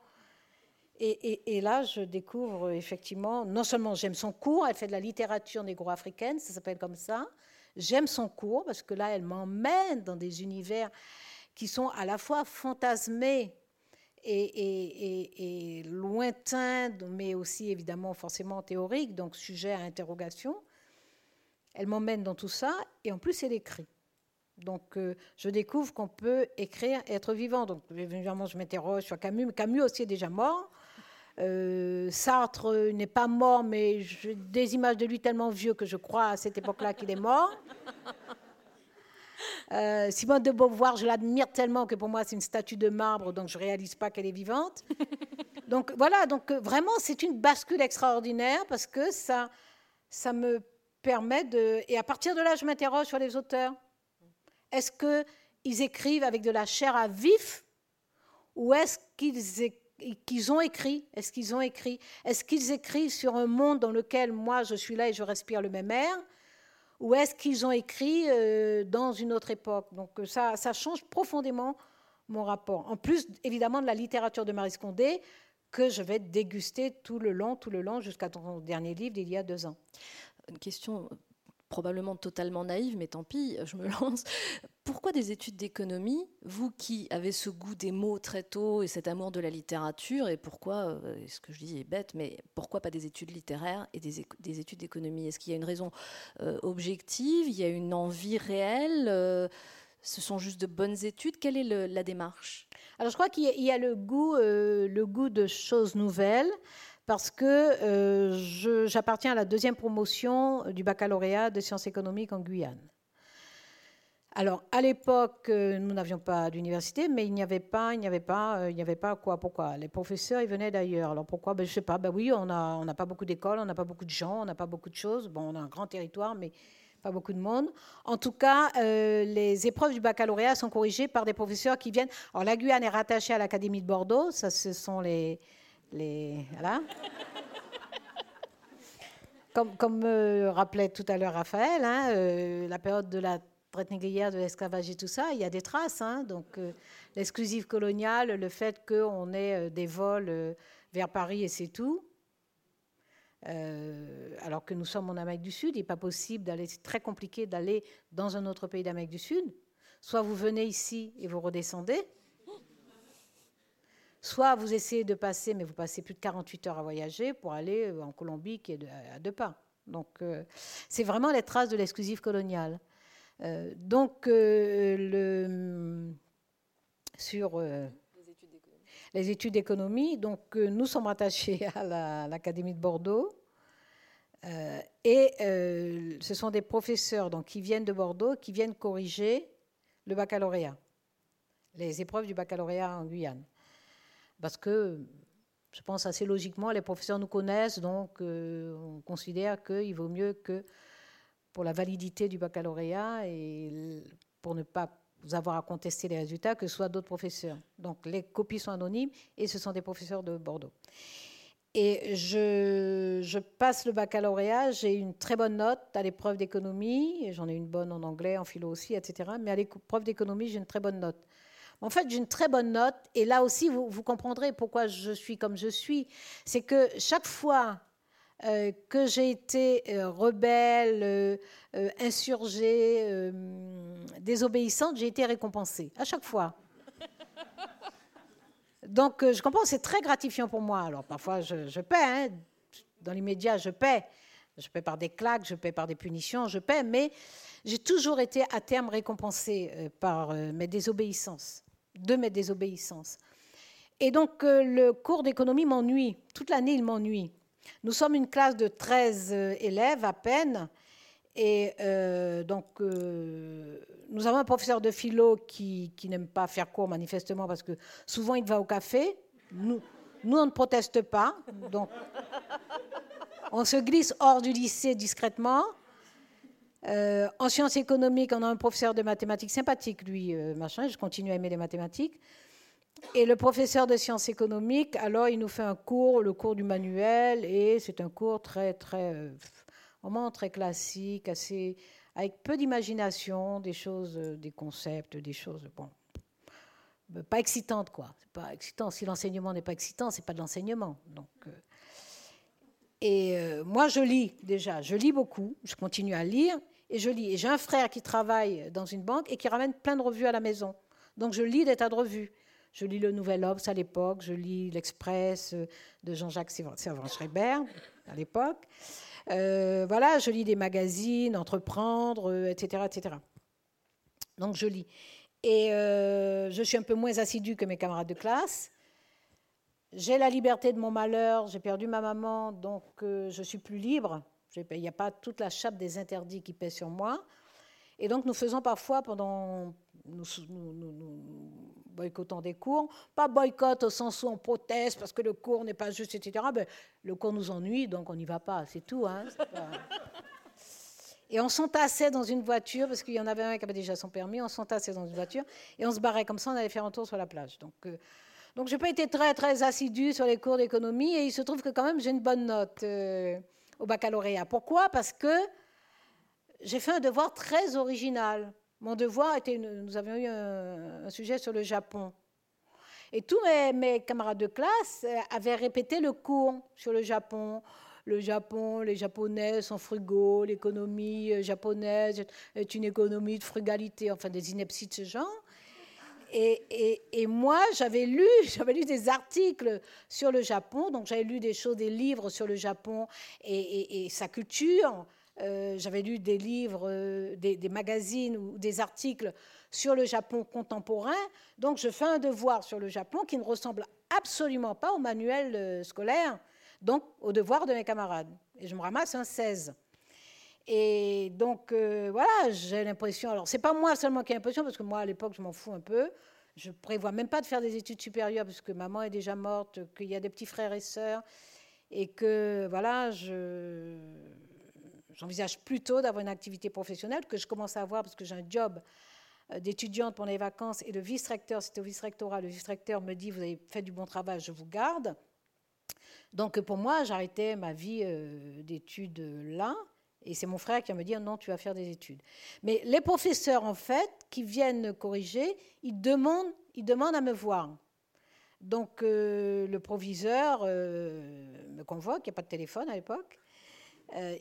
Et, là, je découvre effectivement, non seulement j'aime son cours, elle fait de la littérature négro-africaine, ça s'appelle comme ça. J'aime son cours parce que là, elle m'emmène dans des univers qui sont à la fois fantasmés et, et lointains, mais aussi évidemment forcément théoriques, donc sujet à interrogation. Elle m'emmène dans tout ça et en plus elle écrit. Donc euh, je découvre qu'on peut écrire et être vivant. Donc évidemment je m'interroge sur Camus, mais Camus aussi est déjà mort. Euh, Sartre n'est pas mort, mais j'ai des images de lui tellement vieux que je crois à cette époque-là qu'il est mort. Euh, Simone de Beauvoir, je l'admire tellement que pour moi c'est une statue de marbre, donc je réalise pas qu'elle est vivante. Donc voilà, donc vraiment c'est une bascule extraordinaire parce que ça, ça me permet de... Et à partir de là, je m'interroge sur les auteurs. Est-ce qu'ils écrivent avec de la chair à vif ou est-ce qu'ils ont écrit? Est-ce qu'ils ont écrit? Est-ce qu'ils écrivent sur un monde dans lequel moi je suis là et je respire le même air Ou est-ce qu'ils ont écrit euh, dans une autre époque? Donc ça, ça change profondément mon rapport. En plus, évidemment, de la littérature de Marie Scondé, que je vais déguster tout le long, tout le long, jusqu'à ton dernier livre d'il y a deux ans une question probablement totalement naïve, mais tant pis, je me lance. Pourquoi des études d'économie, vous qui avez ce goût des mots très tôt et cet amour de la littérature, et pourquoi, euh, ce que je dis est bête, mais pourquoi pas des études littéraires et des, études d'économie? Est-ce qu'il y a une raison euh, objective? Il y a une envie réelle euh, Ce sont juste de bonnes études? Quelle est la démarche? Alors je crois qu'il y, a le goût, le goût de choses nouvelles parce que euh, j'appartiens à la deuxième promotion du baccalauréat de sciences économiques en Guyane. Alors, à l'époque, euh, nous n'avions pas d'université, mais il n'y avait pas, il n'y avait pas, euh, il n'y avait pas quoi, pourquoi Les professeurs, ils venaient d'ailleurs. Alors pourquoi? Ben, Je ne sais pas. Ben oui, on n'a on pas beaucoup d'écoles, on n'a pas beaucoup de gens, on n'a pas beaucoup de choses. Bon, on a un grand territoire, mais pas beaucoup de monde. En tout cas, les épreuves du baccalauréat sont corrigées par des professeurs qui viennent. Alors, la Guyane est rattachée à l'Académie de Bordeaux. Ça, ce sont les, comme, comme rappelait tout à l'heure Raphaël, hein, euh, la période de la traite négrière, de l'esclavage et tout ça, il y a des traces. Hein, donc, euh, l'exclusive coloniale, le fait qu'on ait euh, des vols vers Paris et c'est tout. Euh, alors que nous sommes en Amérique du Sud, il n'est pas possible d'aller, c'est très compliqué d'aller dans un autre pays d'Amérique du Sud. Soit vous venez ici et vous redescendez, soit vous essayez de passer, mais vous passez plus de 48 heures à voyager pour aller euh, en Colombie qui est à deux pas. Donc euh, c'est vraiment les traces de l'exclusif colonial. donc le, sur les études d'économie. Donc, euh, nous sommes rattachés à l'Académie de Bordeaux. Euh, et euh, ce sont des professeurs donc, qui viennent de Bordeaux, qui viennent corriger le baccalauréat, les épreuves du baccalauréat en Guyane. Parce que, je pense assez logiquement, les professeurs nous connaissent, donc on considère qu'il vaut mieux que pour la validité du baccalauréat et pour ne pas avoir à contester les résultats que ce soit d'autres professeurs. Donc les copies sont anonymes et ce sont des professeurs de Bordeaux. Et je, je passe le baccalauréat, j'ai une très bonne note à l'épreuve d'économie, j'en ai une bonne en anglais, en philo aussi, etc. Mais à l'épreuve d'économie, j'ai une très bonne note. En fait, j'ai une très bonne note, et là aussi, vous, comprendrez pourquoi je suis comme je suis. C'est que chaque fois euh, que j'ai été euh, rebelle, euh, insurgée, désobéissante, j'ai été récompensée à chaque fois. Donc je comprends, c'est très gratifiant pour moi. Alors parfois je, paie, hein. dans l'immédiat je paie. Je paie par des claques, je paie par des punitions, je paie, mais j'ai toujours été à terme récompensée par mes désobéissances, de mes désobéissances. Et donc le cours d'économie m'ennuie. Toute l'année, il m'ennuie. Nous sommes une classe de 13 euh, élèves à peine. Et euh, donc, euh, nous avons un professeur de philo qui, n'aime pas faire cours manifestement parce que souvent il va au café. Nous, nous on ne proteste pas. Donc, on se glisse hors du lycée discrètement. En sciences économiques, on a un professeur de mathématiques sympathique, lui, machin. Je continue à aimer les mathématiques. Et le professeur de sciences économiques, alors il nous fait un cours, le cours du manuel, et c'est un cours très, très, euh, vraiment très classique, assez, avec peu d'imagination, des choses, euh, des concepts, des choses, bon, euh, pas excitantes quoi. C'est pas excitant. Si l'enseignement n'est pas excitant, c'est pas de l'enseignement. Donc, et moi je lis déjà, je lis beaucoup, je continue à lire et je lis. Et j'ai un frère qui travaille dans une banque et qui ramène plein de revues à la maison. Donc je lis des tas de revues. Je lis le Nouvel Obs à l'époque, je lis l'Express euh, de Jean-Jacques Servan-Schreiber à l'époque. Euh, voilà, je lis des magazines, Entreprendre, etc., euh, etc. Donc je lis. Et je suis un peu moins assidue que mes camarades de classe. J'ai la liberté de mon malheur, j'ai perdu ma maman, donc je suis plus libre. Il n'y a pas toute la chape des interdits qui pèse sur moi. Et donc nous faisons parfois pendant nous, boycottons des cours. Pas boycott au sens où on proteste parce que le cours n'est pas juste, etc. Ben, le cours nous ennuie, donc on n'y va pas, c'est tout. Hein, et on s'entassait dans une voiture, parce qu'il y en avait un qui avait déjà son permis, on s'entassait dans une voiture, et on se barrait comme ça, on allait faire un tour sur la plage. Donc, euh, donc je n'ai pas été très, très assidue sur les cours d'économie, et il se trouve que quand même j'ai une bonne note euh, au baccalauréat. Pourquoi? Parce que j'ai fait un devoir très original. Mon devoir était, nous avions eu un, sujet sur le Japon. Et tous mes, camarades de classe euh, avaient répété le cours sur le Japon. Le Japon, les Japonais sont frugaux, l'économie euh, japonaise est une économie de frugalité, enfin des inepties de ce genre. Et, moi, j'avais lu, j'avais lu des articles sur le Japon, donc j'avais lu des choses, des livres sur le Japon et sa culture. Euh, j'avais lu des livres, euh, des, magazines ou des articles sur le Japon contemporain. Donc je fais un devoir sur le Japon qui ne ressemble absolument pas au manuel euh, scolaire, donc au devoir de mes camarades. Et je me ramasse un 16. Et donc voilà, j'ai l'impression. Alors c'est pas moi seulement qui ai l'impression, parce que moi à l'époque je m'en fous un peu. Je prévois même pas de faire des études supérieures parce que maman est déjà morte, qu'il y a des petits frères et sœurs, et que voilà, je J'envisage plutôt d'avoir une activité professionnelle que je commence à avoir parce que j'ai un job euh, d'étudiante pendant les vacances et le vice-recteur, c'était au vice-rectorat, le vice-recteur me dit, vous avez fait du bon travail, je vous garde. Donc pour moi, j'arrêtais ma vie euh, d'études là. Et c'est mon frère qui va me dire non, tu vas faire des études. Mais les professeurs, en fait, qui viennent corriger, ils demandent, ils demandent à me voir. Donc le proviseur me convoque, il n'y a pas de téléphone à l'époque.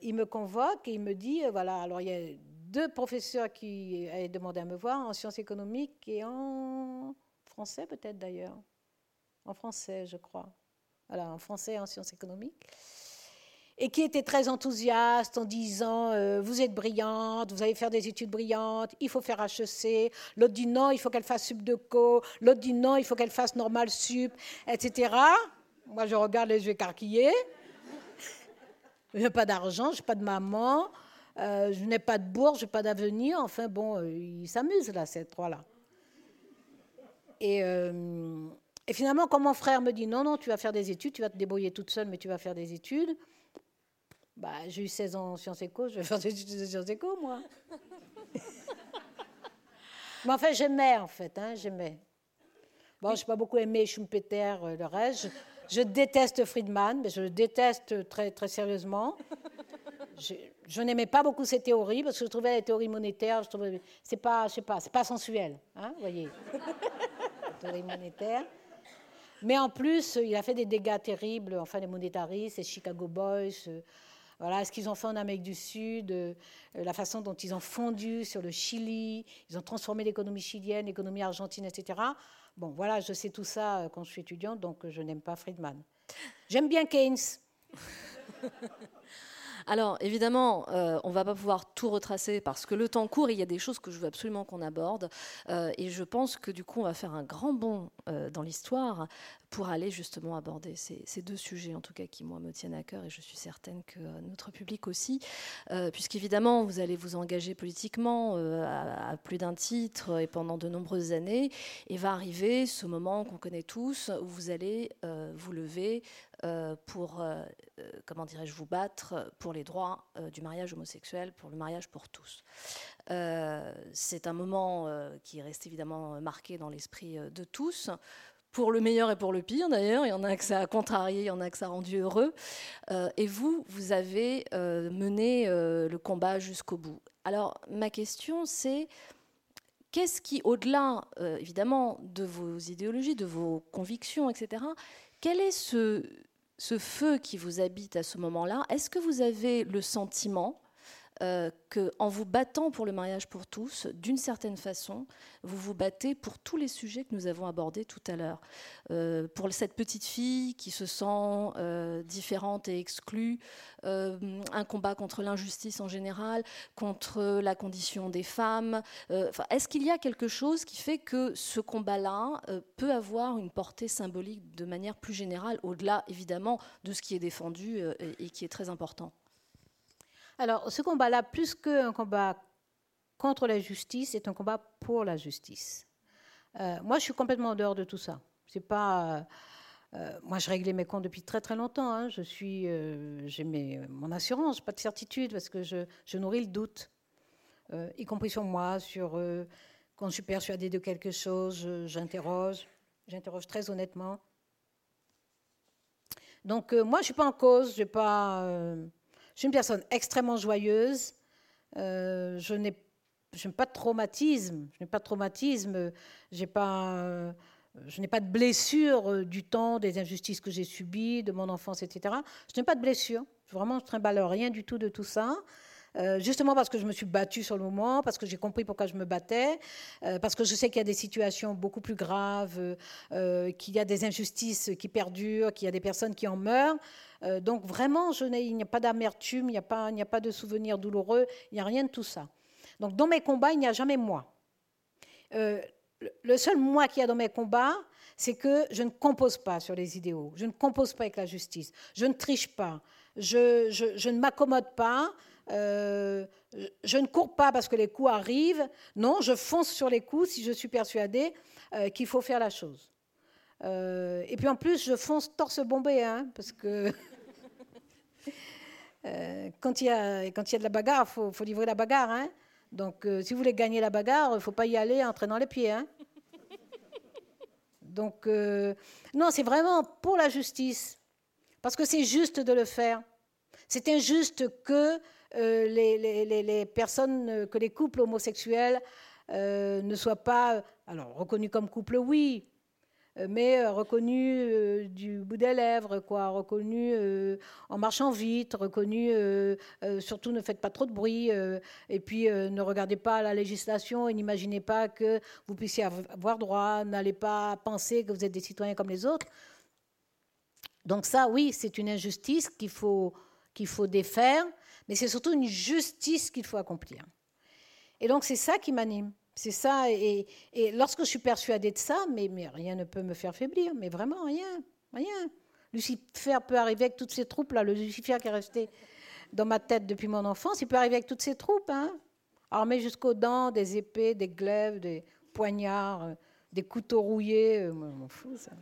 il me convoque et il me dit, voilà, alors il y a deux professeurs qui avaient demandé à me voir en sciences économiques et en français peut-être d'ailleurs. En français, je crois. Voilà, en français et en sciences économiques. Et qui étaient très enthousiastes en disant euh, Vous êtes brillante, vous allez faire des études brillantes, il faut faire HEC. L'autre dit non, il faut qu'elle fasse sup de co. L'autre dit non, il faut qu'elle fasse normal sup, etc. Moi, je regarde les yeux écarquillés. Je n'ai pas d'argent, je n'ai pas de maman. Euh, je n'ai pas de bourse, je n'ai pas d'avenir. Enfin bon, euh, ils s'amusent là, ces trois-là. Et, finalement, quand mon frère me dit non, non, tu vas faire des études, tu vas te débrouiller toute seule, mais tu vas faire des études. Bah, j'ai eu 16 ans en sciences éco, je vais faire des études de sciences éco, moi. mais enfin, j'aimais, en fait, hein, j'aimais. Bon, je n'ai pas beaucoup aimé Schumpeter, le reste. Je, je, déteste Friedman, mais je le déteste très, très sérieusement je, n'aimais pas beaucoup ces théories parce que je trouvais les théories monétaires, je trouvais, c'est pas, je sais pas, c'est pas sensuel, hein, voyez, les théories monétaires. Mais en plus, il a fait des dégâts terribles, enfin les monétaristes, les Chicago Boys, euh, voilà, ce qu'ils ont fait en Amérique du Sud, euh, la façon dont ils ont fondu sur le Chili, ils ont transformé l'économie chilienne, l'économie argentine, etc. Bon, voilà, je sais tout ça euh, quand je suis étudiante, donc je n'aime pas Friedman. J'aime bien Keynes. Alors, évidemment, euh, on ne va pas pouvoir tout retracer parce que le temps court il y a des choses que je veux absolument qu'on aborde. Euh, et je pense que du coup, on va faire un grand bond euh, dans l'histoire pour aller justement aborder ces, deux sujets, en tout cas, qui, moi, me tiennent à cœur et je suis certaine que notre public aussi. Puisqu'évidemment, vous allez vous engager politiquement à, plus d'un titre et pendant de nombreuses années. Et va arriver ce moment qu'on connaît tous où vous allez vous lever euh, pour, euh, euh, comment dirais-je, vous battre pour les droits du mariage homosexuel, pour le mariage pour tous. c'est un moment qui reste évidemment marqué dans l'esprit de tous pour le meilleur et pour le pire d'ailleurs. Il y en a que ça a contrarié, il y en a que ça a rendu heureux. et vous, vous avez mené le combat jusqu'au bout. Alors ma question c'est qu'est-ce qui, au-delà évidemment de vos idéologies, de vos convictions, etc., quel est ce, ce feu qui vous habite à ce moment-là, est-ce que vous avez le sentiment euh, qu'en vous battant pour le mariage pour tous, d'une certaine façon, vous vous battez pour tous les sujets que nous avons abordés tout à l'heure. Euh, pour cette petite fille qui se sent euh, différente et exclue, un combat contre l'injustice en général, contre la condition des femmes. Est-ce qu'il y a quelque chose qui fait que ce combat-là peut avoir une portée symbolique de manière plus générale, au-delà évidemment de ce qui est défendu et qui est très important? Alors, ce combat-là, plus qu'un combat contre la justice, c'est un combat pour la justice. Euh, moi, je suis complètement en dehors de tout ça. C'est pas. Euh, euh, moi, je réglais mes comptes depuis très très longtemps. Hein. Je suis, j'ai mon assurance, pas de certitude parce que je, nourris le doute, y compris sur moi, sur quand je suis persuadée de quelque chose, j'interroge, j'interroge très honnêtement. Donc, moi, je suis pas en cause, je pas. Je suis une personne extrêmement joyeuse. Euh, je n'ai pas de traumatisme. Je n'ai pas de traumatisme. Je n'ai pas de blessure du temps, des injustices que j'ai subies, de mon enfance, etc. Je n'ai pas de blessure. Vraiment, je ne trimballe rien du tout de tout ça. Euh, justement parce que je me suis battue sur le moment, parce que j'ai compris pourquoi je me battais, euh, parce que je sais qu'il y a des situations beaucoup plus graves, qu'il y a des injustices qui perdurent, qu'il y a des personnes qui en meurent. Euh, donc vraiment, je il n'y a pas d'amertume, il n'y a, pas, a pas de souvenirs douloureux, il n'y a rien de tout ça. Donc dans mes combats, il n'y a jamais moi. Euh, le seul moi qu'il y a dans mes combats, c'est que je ne compose pas sur les idéaux, je ne compose pas avec la justice, je ne triche pas, je, je, ne m'accommode pas, euh, je ne cours pas parce que les coups arrivent, non, je fonce sur les coups si je suis persuadée qu'il faut faire la chose. et puis en plus, je fonce torse bombé, hein, parce que Euh, quand il y a quand il y a de la bagarre, faut, faut livrer la bagarre. Hein. Donc, euh, si vous voulez gagner la bagarre, il ne faut pas y aller en traînant les pieds. Hein. Donc, euh, non, c'est vraiment pour la justice, parce que c'est juste de le faire. C'est injuste que les, les, les, personnes, que les couples homosexuels ne soient pas, alors reconnus comme couple, oui, mais reconnu du bout des lèvres, quoi, reconnu en marchant vite, reconnu surtout ne faites pas trop de bruit, et puis ne regardez pas la législation et n'imaginez pas que vous puissiez avoir droit, n'allez pas penser que vous êtes des citoyens comme les autres. Donc ça, oui, c'est une injustice qu'il faut, qu'il faut défaire, mais c'est surtout une justice qu'il faut accomplir. Et donc c'est ça qui m'anime. C'est ça. Et, lorsque je suis persuadée de ça, mais, rien ne peut me faire faiblir. Mais vraiment, rien. Rien. Lucifer peut arriver avec toutes ces troupes-là. Le Lucifer qui est resté dans ma tête depuis mon enfance, il peut arriver avec toutes ces troupes, hein, armé jusqu'aux dents, des épées, des glaives, des poignards, euh, des couteaux rouillés. Euh, moi, je m'en fous, ça.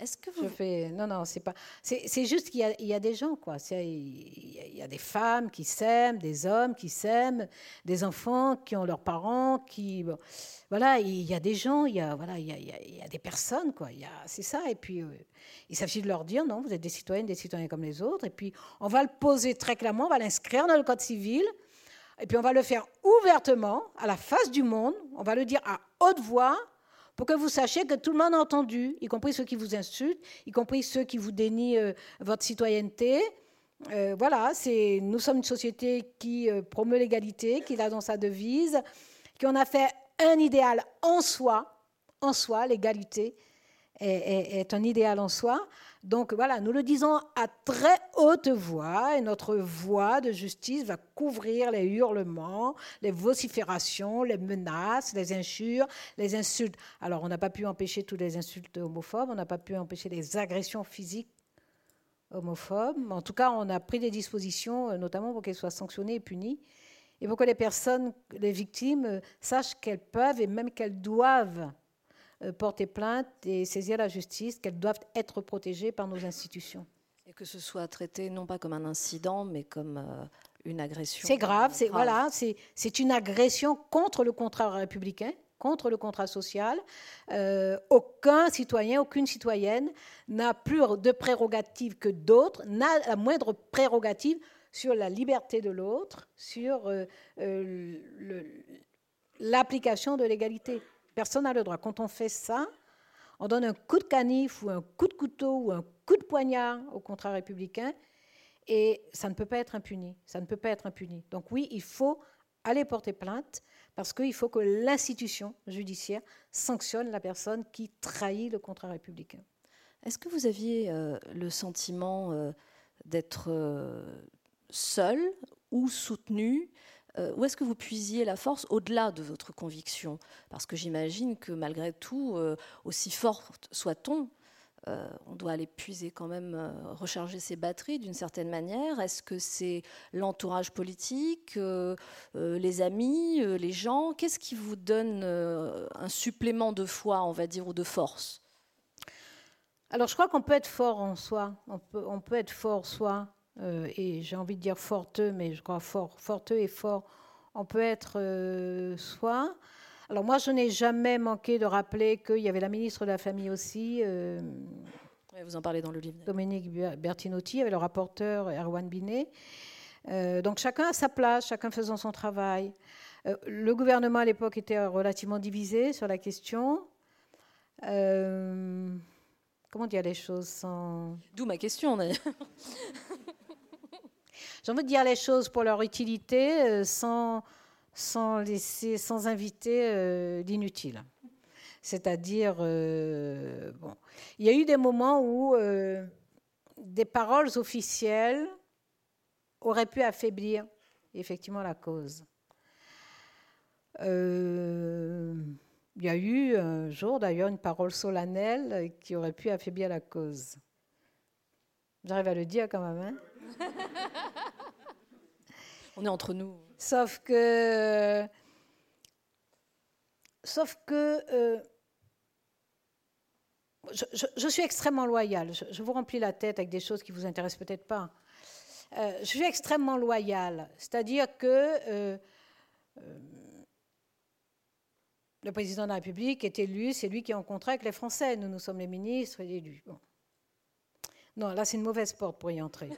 Est-ce que vous... fais... Non, non, c'est pas... C'est juste qu'il y, y, a des gens, quoi. Il y, a des femmes qui s'aiment, des hommes qui s'aiment, des enfants qui ont leurs parents, qui... voilà, il y a des gens, il y a, voilà, il y a, il y a des personnes, quoi. C'est ça. Et puis, euh, il s'agit de leur dire, non, vous êtes des citoyennes, des citoyens comme les autres. Et puis, on va le poser très clairement, on va l'inscrire dans le code civil. Et puis, on va le faire ouvertement, à la face du monde. On va le dire à haute voix pour que vous sachiez que tout le monde a entendu, y compris ceux qui vous insultent, y compris ceux qui vous dénient euh, votre citoyenneté. Euh, voilà, c'est, nous sommes une société qui euh, promeut l'égalité, qui l'a dans sa devise, qui en a fait un idéal en soi, en soi, l'égalité est un idéal en soi. Donc voilà, nous le disons à très haute voix et notre voix de justice va couvrir les hurlements, les vociférations, les menaces, les injures, les insultes. Alors on n'a pas pu empêcher toutes les insultes homophobes, on n'a pas pu empêcher les agressions physiques homophobes. En tout cas, on a pris des dispositions, euh, notamment pour qu'elles soient sanctionnées et punies, et pour que les personnes, les victimes, euh, sachent qu'elles peuvent et même qu'elles doivent porter plainte et saisir la justice, qu'elles doivent être protégées par nos institutions. Et que ce soit traité non pas comme un incident, mais comme euh, une agression. C'est grave, c'est voilà, c'est une agression contre le contrat républicain, contre le contrat social. Euh, aucun citoyen, aucune citoyenne n'a plus de prérogatives que d'autres, n'a la moindre prérogative sur la liberté de l'autre, sur l'application de l'égalité. Personne n'a le droit. Quand on fait ça, on donne un coup de canif ou un coup de couteau ou un coup de poignard au contrat républicain et ça ne peut pas être impuni. Ça ne peut pas être impuni. Donc oui, il faut aller porter plainte parce qu'il faut que l'institution judiciaire sanctionne la personne qui trahit le contrat républicain. Est-ce que vous aviez euh, le sentiment euh, d'être euh, seul ou soutenu euh, où est-ce que vous puisiez la force au-delà de votre conviction? Parce que j'imagine que malgré tout, euh, aussi forte soit-on, euh, on doit aller puiser quand même, recharger ses batteries d'une certaine manière. Est-ce que c'est l'entourage politique, les amis, les gens? Qu'est-ce qui vous donne un supplément de foi, on va dire, ou de force? Alors je crois qu'on peut être fort en soi, on peut, on peut être fort soi, euh, et j'ai envie de dire forteux, mais je crois fort, forteux et fort, on peut être euh, soit. Alors moi, je n'ai jamais manqué de rappeler qu'il y avait la ministre de la Famille aussi. Euh, vous en parlez dans le livre. Dominique Bertinotti, il y avait le rapporteur Erwan Binet. donc chacun à sa place, chacun faisant son travail. le gouvernement à l'époque était relativement divisé sur la question. comment dire les choses sans... D'où ma question d'ailleurs. J'ai envie dire les choses pour leur utilité euh, sans, sans, laisser, sans inviter euh, l'inutile. C'est-à-dire, euh, bon, il y a eu des moments où des paroles officielles auraient pu affaiblir effectivement la cause. il y a eu un jour d'ailleurs une parole solennelle qui aurait pu affaiblir la cause. J'arrive à le dire quand même. Hein On est entre nous. Sauf que. Sauf que. Euh, je, suis extrêmement loyale. Je, vous remplis la tête avec des choses qui vous intéressent peut-être pas. Euh, je suis extrêmement loyale. C'est-à-dire que. Euh, le président de la République est élu, c'est lui qui est en contrat avec les Français. Nous, nous sommes les ministres élus. Bon. Non, là, c'est une mauvaise porte pour y entrer.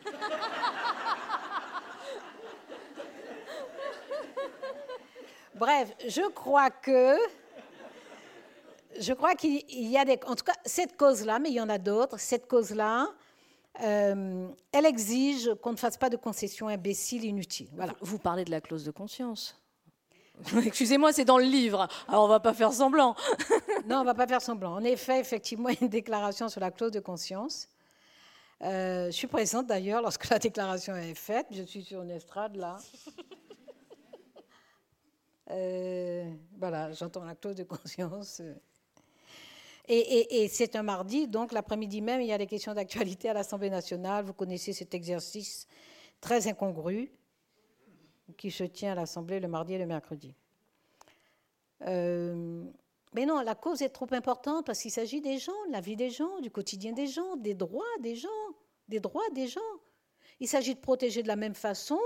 Bref, je crois que je crois qu'il y a des... En tout cas, cette cause-là, mais il y en a d'autres, cette cause-là, euh, elle exige qu'on ne fasse pas de concessions imbéciles, inutiles. Voilà. Vous parlez de la clause de conscience. Excusez-moi, c'est dans le livre. Alors on va pas faire semblant. non, on va pas faire semblant. En effet, effectivement, une déclaration sur la clause de conscience. Euh, je suis présente d'ailleurs lorsque la déclaration est faite. Je suis sur une estrade là. Euh, voilà, j'entends la clause de conscience. Et, et c'est un mardi, donc l'après-midi même, il y a des questions d'actualité à l'Assemblée nationale. Vous connaissez cet exercice très incongru qui se tient à l'Assemblée le mardi et le mercredi. Euh, mais non, la cause est trop importante parce qu'il s'agit des gens, de la vie des gens, du quotidien des gens, des droits des gens, des droits des gens. Il s'agit de protéger de la même façon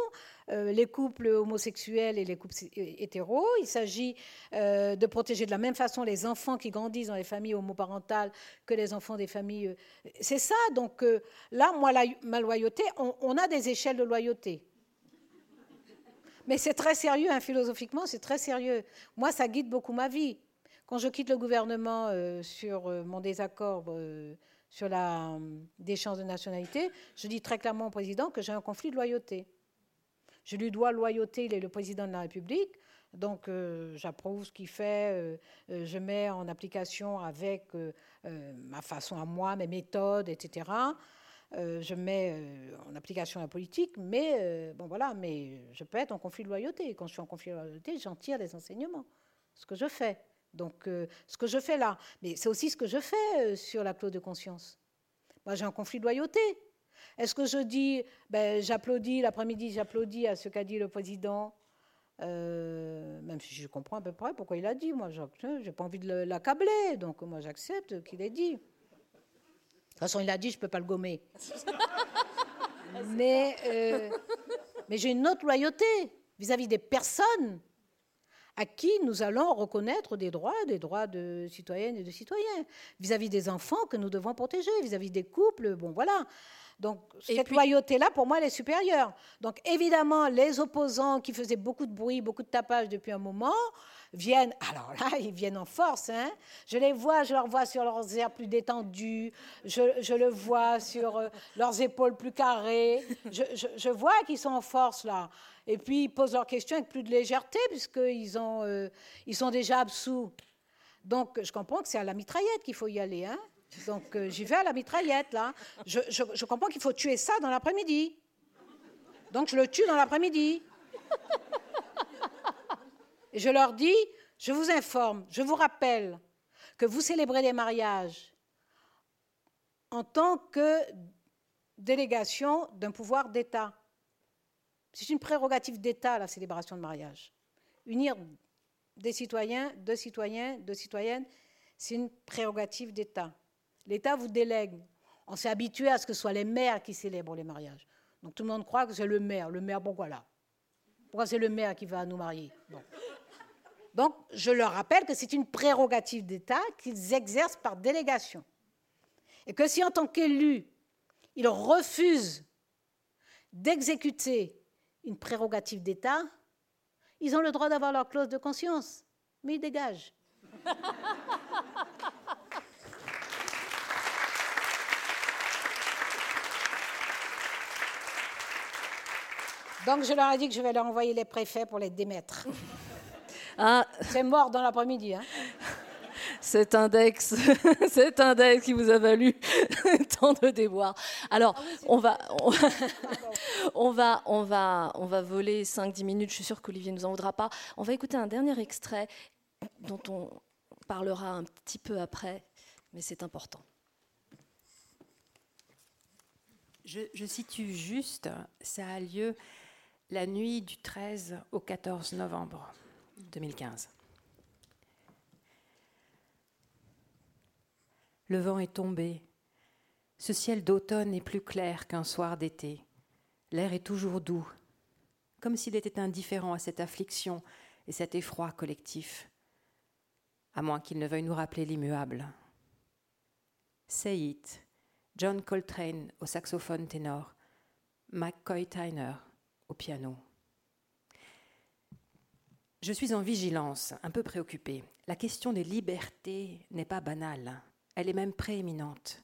euh, les couples homosexuels et les couples hétéros. Il s'agit euh, de protéger de la même façon les enfants qui grandissent dans les familles homoparentales que les enfants des familles. C'est ça. Donc là, moi, ma loyauté, on a des échelles de loyauté. Mais c'est très sérieux, hein, philosophiquement, c'est très sérieux. Moi, ça guide beaucoup ma vie. Quand je quitte le gouvernement euh, sur euh, mon désaccord euh, sur la déchéance de nationalité, je dis très clairement au président que j'ai un conflit de loyauté. Je lui dois loyauté, il est le président de la République, donc j'approuve ce qu'il fait, je mets en application avec ma façon à moi, mes méthodes, etc. Euh, je mets euh, en application la politique, mais euh, bon voilà, mais je peux être en conflit de loyauté. Quand je suis en conflit de loyauté, j'en tire des enseignements. Ce que je fais. Donc, ce que je fais là, mais c'est aussi ce que je fais sur la clause de conscience. Moi, j'ai un conflit de loyauté. Est-ce que je dis, ben, j'applaudis l'après-midi, j'applaudis à ce qu'a dit le président, même si je comprends à peu près pourquoi il a dit. Moi, j'ai pas envie de l'accabler, donc moi, j'accepte qu'il ait dit. De toute façon, il a dit, je ne peux pas le gommer. mais euh, mais j'ai une autre loyauté vis-à-vis des personnes à qui nous allons reconnaître des droits, des droits de citoyennes et de citoyens, vis-à-vis des enfants que nous devons protéger, vis-à-vis des couples, bon voilà. Donc cette loyauté-là, pour moi, elle est supérieure. Donc évidemment, les opposants qui faisaient beaucoup de bruit, beaucoup de tapage depuis un moment, viennent, alors là, ils viennent en force. Hein. Je les vois, je leur vois sur leurs airs plus détendus, je, le vois sur euh, leurs épaules plus carrées. Je, vois qu'ils sont en force là. Et puis ils posent leurs questions avec plus de légèreté puisqu'ils euh, ils sont déjà absous. Donc je comprends que c'est à la mitraillette qu'il faut y aller. Hein. Donc euh, j'y vais à la mitraillette là. Je, je comprends qu'il faut tuer ça dans l'après-midi. Donc je le tue dans l'après-midi. Et je leur dis, je vous informe, je vous rappelle que vous célébrez les mariages en tant que délégation d'un pouvoir d'État. C'est une prérogative d'État, la célébration de mariage. Unir des citoyens, deux citoyens, deux citoyennes, c'est une prérogative d'État. L'État vous délègue. On s'est habitué à ce que ce soit les maires qui célèbrent les mariages. Donc tout le monde croit que c'est le maire. Le maire, bon voilà. Pourquoi c'est le maire qui va nous marier? Donc, je leur rappelle que c'est une prérogative d'État qu'ils exercent par délégation. Et que si en tant qu'élus, ils refusent d'exécuter une prérogative d'État, ils ont le droit d'avoir leur clause de conscience, mais ils dégagent. Donc je leur ai dit que je vais leur envoyer les préfets pour les démettre. Ah. C'est mort dans l'après-midi. Hein. Cet index, cet index qui vous a valu tant de déboires. Alors, ah on, va, on, va, on, va, on va voler 5-10 minutes, je suis sûre qu'Olivier ne nous en voudra pas. On va écouter un dernier extrait dont on parlera un petit peu après, mais c'est important. Je, je, situe juste, ça a lieu la nuit du 13 au 14 novembre. 2015. Le vent est tombé. Ce ciel d'automne est plus clair qu'un soir d'été. L'air est toujours doux, comme s'il était indifférent à cette affliction et cet effroi collectif, à moins qu'il ne veuille nous rappeler l'immuable. Say It, John Coltrane au saxophone ténor, McCoy Tyner au piano. Je suis en vigilance, un peu préoccupée. La question des libertés n'est pas banale, elle est même prééminente.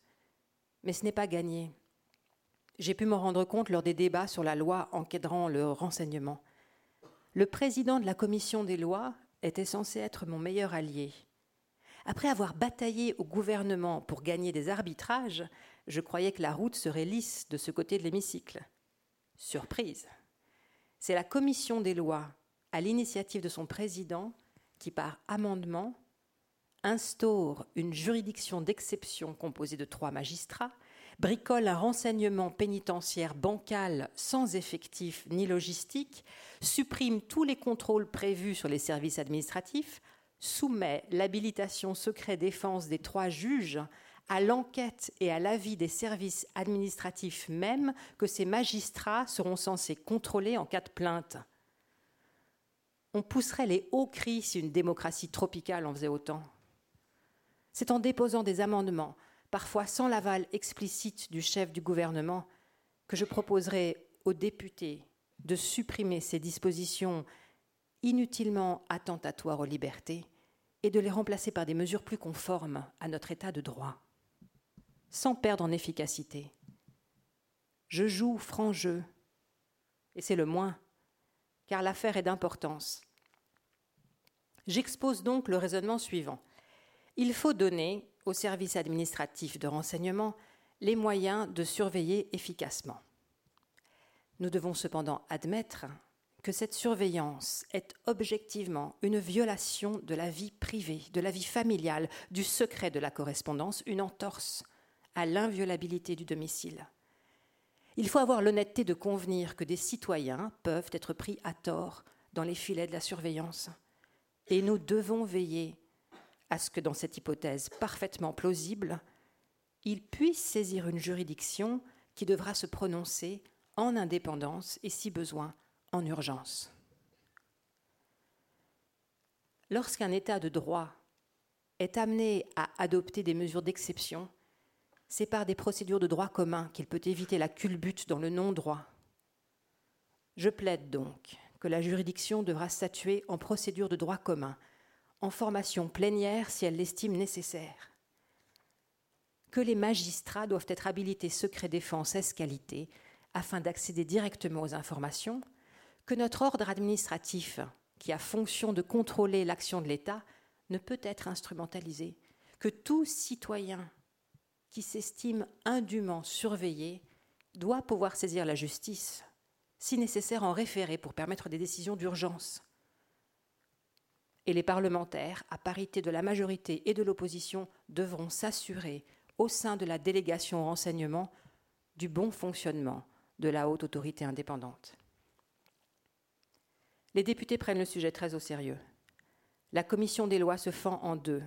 Mais ce n'est pas gagné. J'ai pu m'en rendre compte lors des débats sur la loi encadrant le renseignement. Le président de la commission des lois était censé être mon meilleur allié. Après avoir bataillé au gouvernement pour gagner des arbitrages, je croyais que la route serait lisse de ce côté de l'hémicycle. Surprise. C'est la commission des lois, à l'initiative de son président, qui par amendement instaure une juridiction d'exception composée de trois magistrats, bricole un renseignement pénitentiaire bancal sans effectif ni logistique, supprime tous les contrôles prévus sur les services administratifs, soumet l'habilitation secret défense des trois juges à l'enquête et à l'avis des services administratifs même que ces magistrats seront censés contrôler en cas de plainte. On pousserait les hauts cris si une démocratie tropicale en faisait autant. C'est en déposant des amendements, parfois sans l'aval explicite du chef du gouvernement, que je proposerai aux députés de supprimer ces dispositions inutilement attentatoires aux libertés et de les remplacer par des mesures plus conformes à notre état de droit, sans perdre en efficacité. Je joue franc jeu, et c'est le moins, car l'affaire est d'importance. J'expose donc le raisonnement suivant. Il faut donner aux services administratifs de renseignement les moyens de surveiller efficacement. Nous devons cependant admettre que cette surveillance est objectivement une violation de la vie privée, de la vie familiale, du secret de la correspondance, une entorse à l'inviolabilité du domicile. Il faut avoir l'honnêteté de convenir que des citoyens peuvent être pris à tort dans les filets de la surveillance. Et nous devons veiller à ce que dans cette hypothèse parfaitement plausible, il puisse saisir une juridiction qui devra se prononcer en indépendance et, si besoin, en urgence. Lorsqu'un État de droit est amené à adopter des mesures d'exception, c'est par des procédures de droit commun qu'il peut éviter la culbute dans le non-droit. Je plaide donc que la juridiction devra statuer en procédure de droit commun, en formation plénière si elle l'estime nécessaire, que les magistrats doivent être habilités secret défense ès qualité afin d'accéder directement aux informations, que notre ordre administratif, qui a fonction de contrôler l'action de l'État, ne peut être instrumentalisé, que tout citoyen qui s'estime indûment surveillé doit pouvoir saisir la justice, si nécessaire en référé pour permettre des décisions d'urgence. Et les parlementaires, à parité de la majorité et de l'opposition, devront s'assurer, au sein de la délégation au renseignement, du bon fonctionnement de la haute autorité indépendante. Les députés prennent le sujet très au sérieux. La commission des lois se fend en deux.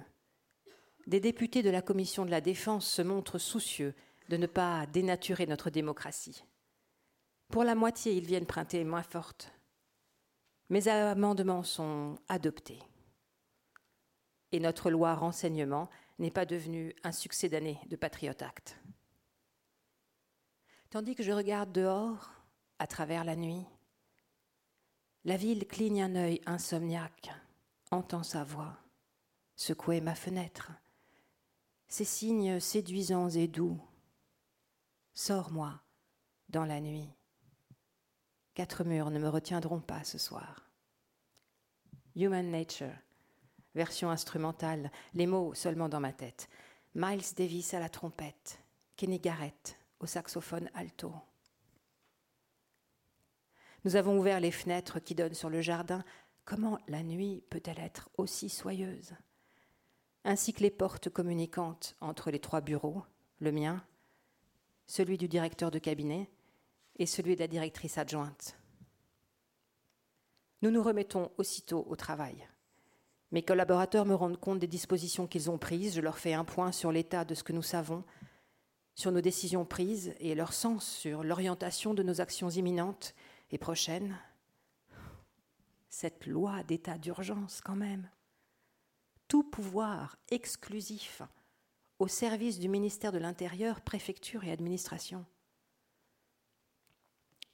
Des députés de la commission de la défense se montrent soucieux de ne pas dénaturer notre démocratie. Pour la moitié, ils viennent prêter main forte. Mes amendements sont adoptés. Et notre loi renseignement n'est pas devenue un succès d'année de Patriot Act. Tandis que je regarde dehors, à travers la nuit, la ville cligne un œil insomniaque, entend sa voix, secouer ma fenêtre. Ses signes séduisants et doux. Sors-moi dans la nuit. Quatre murs ne me retiendront pas ce soir. Human Nature, version instrumentale, les mots seulement dans ma tête. Miles Davis à la trompette, Kenny Garrett au saxophone alto. Nous avons ouvert les fenêtres qui donnent sur le jardin. Comment la nuit peut-elle être aussi soyeuse? Ainsi que les portes communicantes entre les trois bureaux, le mien, celui du directeur de cabinet et celui de la directrice adjointe. Nous nous remettons aussitôt au travail. Mes collaborateurs me rendent compte des dispositions qu'ils ont prises, je leur fais un point sur l'état de ce que nous savons, sur nos décisions prises et leur sens sur l'orientation de nos actions imminentes et prochaine, cette loi d'état d'urgence quand même, tout pouvoir exclusif au service du ministère de l'Intérieur, préfecture et administration.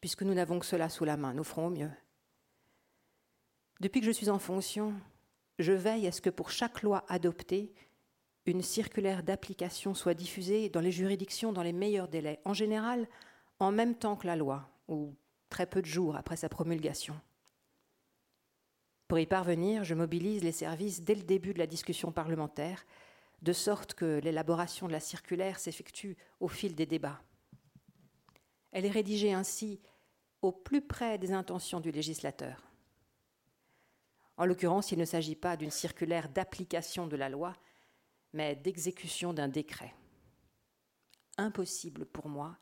Puisque nous n'avons que cela sous la main, nous ferons au mieux. Depuis que je suis en fonction, je veille à ce que pour chaque loi adoptée, une circulaire d'application soit diffusée dans les juridictions dans les meilleurs délais, en général en même temps que la loi, ou très peu de jours après sa promulgation. Pour y parvenir, je mobilise les services dès le début de la discussion parlementaire, de sorte que l'élaboration de la circulaire s'effectue au fil des débats. Elle est rédigée ainsi au plus près des intentions du législateur. En l'occurrence, il ne s'agit pas d'une circulaire d'application de la loi, mais d'exécution d'un décret. Impossible pour moi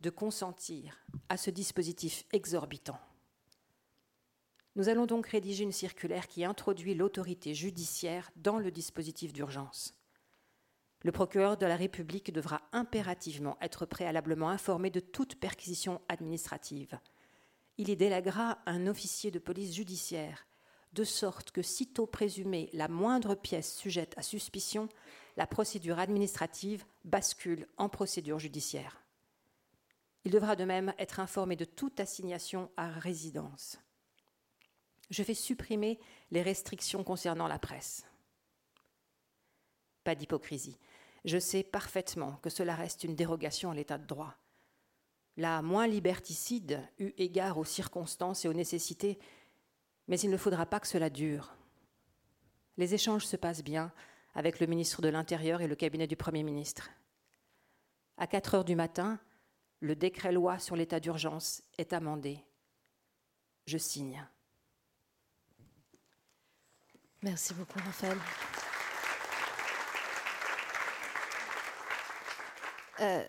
de consentir à ce dispositif exorbitant. Nous allons donc rédiger une circulaire qui introduit l'autorité judiciaire dans le dispositif d'urgence. Le procureur de la République devra impérativement être préalablement informé de toute perquisition administrative. Il y délèguera un officier de police judiciaire, de sorte que sitôt présumée la moindre pièce sujette à suspicion, la procédure administrative bascule en procédure judiciaire. Il devra de même être informé de toute assignation à résidence. Je vais supprimer les restrictions concernant la presse. Pas d'hypocrisie. Je sais parfaitement que cela reste une dérogation à l'état de droit. La moins liberticide, eu égard aux circonstances et aux nécessités, mais il ne faudra pas que cela dure. Les échanges se passent bien avec le ministre de l'Intérieur et le cabinet du Premier ministre. À 4 heures du matin, le décret-loi sur l'état d'urgence est amendé. Je signe. Merci beaucoup, Raphaël. Euh,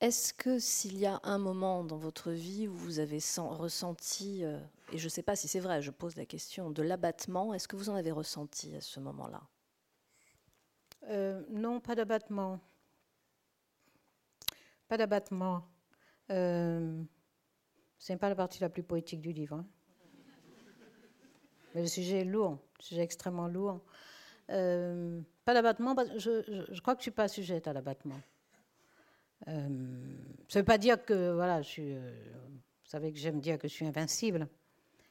est-ce que s'il y a un moment dans votre vie où vous avez ressenti, euh, et je ne sais pas si c'est vrai, je pose la question, de l'abattement, est-ce que vous en avez ressenti à ce moment-là? Euh, Non, pas d'abattement. Pas d'abattement. Euh, Ce n'est pas la partie la plus poétique du livre. Hein. Mais le sujet est lourd, le sujet est extrêmement lourd. pas d'abattement, je, je, crois que je ne suis pas sujette à l'abattement. Euh, ça ne veut pas dire que, voilà, je suis, euh, vous savez que j'aime dire que je suis invincible.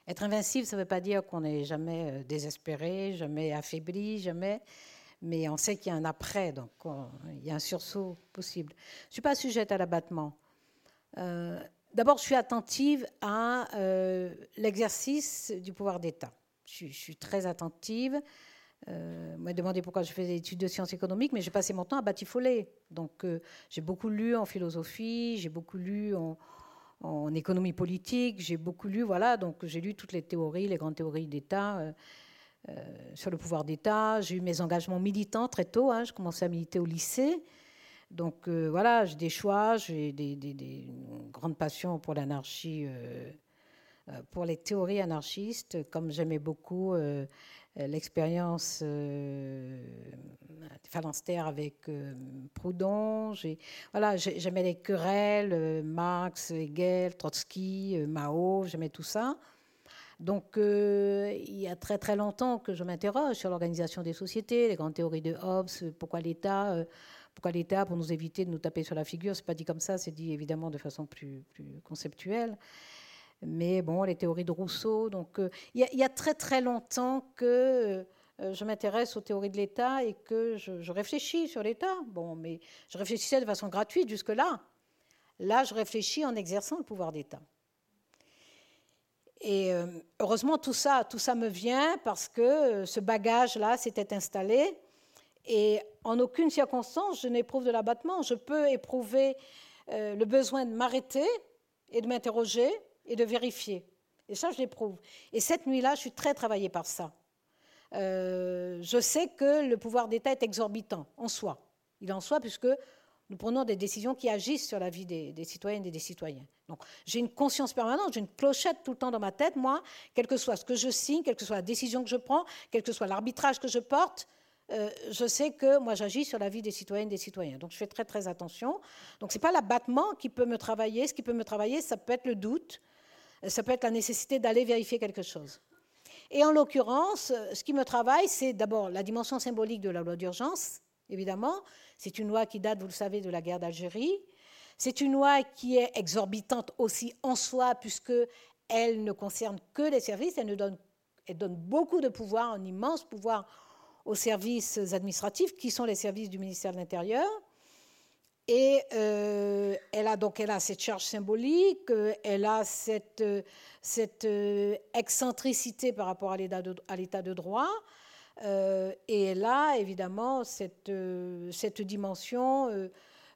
Être invincible, ça ne veut pas dire qu'on n'est jamais euh, désespéré, jamais affaibli, jamais. Mais on sait qu'il y a un après, donc il y a un sursaut possible. Je ne suis pas sujette à l'abattement. D'abord, je suis attentive à l'exercice du pouvoir d'État. Je, je, suis très attentive euh, m'a demandé pourquoi je faisais des études de sciences économiques, mais j'ai passé mon temps à batifoler. Donc euh, j'ai beaucoup lu en philosophie, j'ai beaucoup lu en, économie politique, j'ai beaucoup lu, voilà, donc j'ai lu toutes les théories, les grandes théories d'État. Euh, sur le pouvoir d'État. J'ai eu mes engagements militants très tôt. Hein, je commençais à militer au lycée. Donc voilà, j'ai des choix, j'ai des, des, des, grandes passions pour l'anarchie, pour les théories anarchistes, comme j'aimais beaucoup euh, l'expérience euh, phalanstère avec euh, Proudhon. Voilà, j'aimais les querelles, Marx, Hegel, Trotsky, Mao, j'aimais tout ça. Donc, il y a très très longtemps que je m'interroge sur l'organisation des sociétés, les grandes théories de Hobbes, pourquoi l'État, pourquoi l'État, pour nous éviter de nous taper sur la figure, c'est pas dit comme ça, c'est dit évidemment de façon plus, plus conceptuelle mais bon, les théories de Rousseau. Donc, euh, il y, a très très longtemps que euh, je m'intéresse aux théories de l'État et que je, réfléchis sur l'État. Bon, mais je réfléchissais de façon gratuite jusque-là. Là, je réfléchis en exerçant le pouvoir d'État. Et euh, heureusement, tout ça, tout ça me vient parce que ce bagage-là s'était installé. Et en aucune circonstance, je n'éprouve de l'abattement. Je peux éprouver le besoin de m'arrêter et de m'interroger et de vérifier. Et ça, je l'éprouve. Et cette nuit-là, je suis très travaillée par ça. Euh, je sais que le pouvoir d'État est exorbitant en soi. Il en soi puisque nous prenons des décisions qui agissent sur la vie des, des citoyennes et des citoyens. Donc j'ai une conscience permanente, j'ai une clochette tout le temps dans ma tête, moi, quel que soit ce que je signe, quelle que soit la décision que je prends, quel que soit l'arbitrage que je porte, euh, je sais que moi j'agis sur la vie des citoyennes et des citoyens. Donc je fais très très attention. Donc ce n'est pas l'abattement qui peut me travailler, ce qui peut me travailler, ça peut être le doute, ça peut être la nécessité d'aller vérifier quelque chose. Et en l'occurrence, ce qui me travaille, c'est d'abord la dimension symbolique de la loi d'urgence, évidemment. C'est une loi qui date, vous le savez, de la guerre d'Algérie. C'est une loi qui est exorbitante aussi en soi, puisque elle ne concerne que les services, elle elle donne beaucoup de pouvoir, un immense pouvoir aux services administratifs, qui sont les services du ministère de l'Intérieur. Et euh, elle a donc elle a cette charge symbolique, euh, elle a cette, euh, cette excentricité par rapport à l'état de, de, droit, et elle a évidemment cette, cette dimension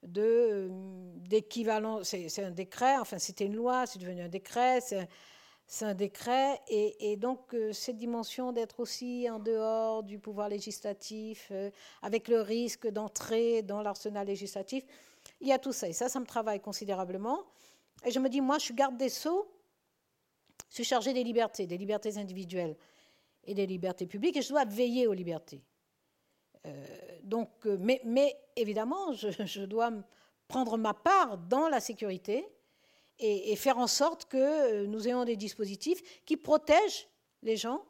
d'équivalent. C'est un décret, enfin c'était une loi, c'est devenu un décret, un décret, et, donc euh, cette dimension d'être aussi en dehors du pouvoir législatif, euh, avec le risque d'entrer dans l'arsenal législatif, il y a tout ça, et ça, ça me travaille considérablement. Et je me dis, moi, je suis garde des sceaux, je suis chargée des libertés, des libertés individuelles et des libertés publiques, et je dois veiller aux libertés. Euh, donc, mais, évidemment, je dois prendre ma part dans la sécurité, et, faire en sorte que euh, nous ayons des dispositifs qui protègent les gens,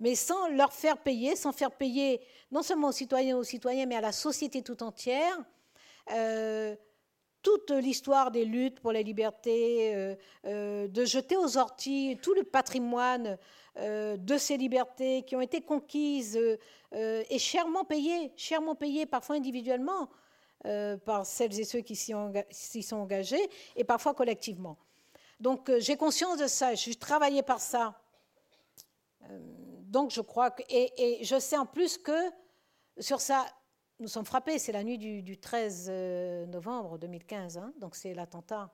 mais sans leur faire payer, sans faire payer non seulement aux citoyens, aux citoyens, mais à la société tout entière, euh, toute l'histoire des luttes pour la liberté, euh, de jeter aux orties tout le patrimoine de ces libertés qui ont été conquises et chèrement payées, chèrement payées parfois individuellement. Euh, par celles et ceux qui s'y sont engagés et parfois collectivement. Donc euh, j'ai conscience de ça, je suis travaillée par ça. Euh, donc je crois que. Et, je sais en plus que sur ça, nous sommes frappés, c'est la nuit du, 13 novembre 2015, hein, donc c'est l'attentat.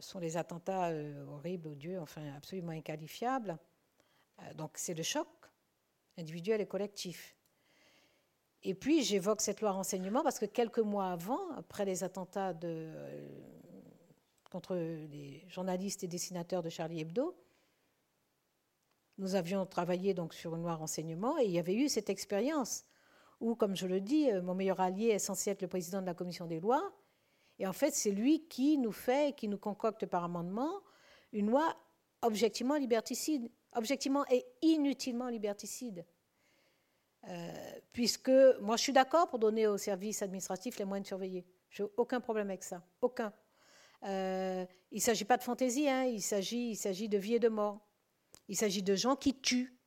ce sont les attentats horribles, odieux, enfin absolument inqualifiables. donc c'est le choc individuel et collectif. Et puis j'évoque cette loi renseignement parce que quelques mois avant, après les attentats contre les journalistes et dessinateurs de Charlie Hebdo, nous avions travaillé donc sur une loi renseignement et il y avait eu cette expérience où, comme je le dis, euh, mon meilleur allié est censé être le président de la commission des lois. Et en fait, c'est lui qui nous fait, qui nous concocte par amendement une loi objectivement liberticide, objectivement et inutilement liberticide. Euh, puisque moi je suis d'accord pour donner aux services administratifs les moyens de surveiller. Je n'ai aucun problème avec ça. Aucun. Euh, il ne s'agit pas de fantaisie, hein. il s'agit de vie et de mort. Il s'agit de gens qui tuent,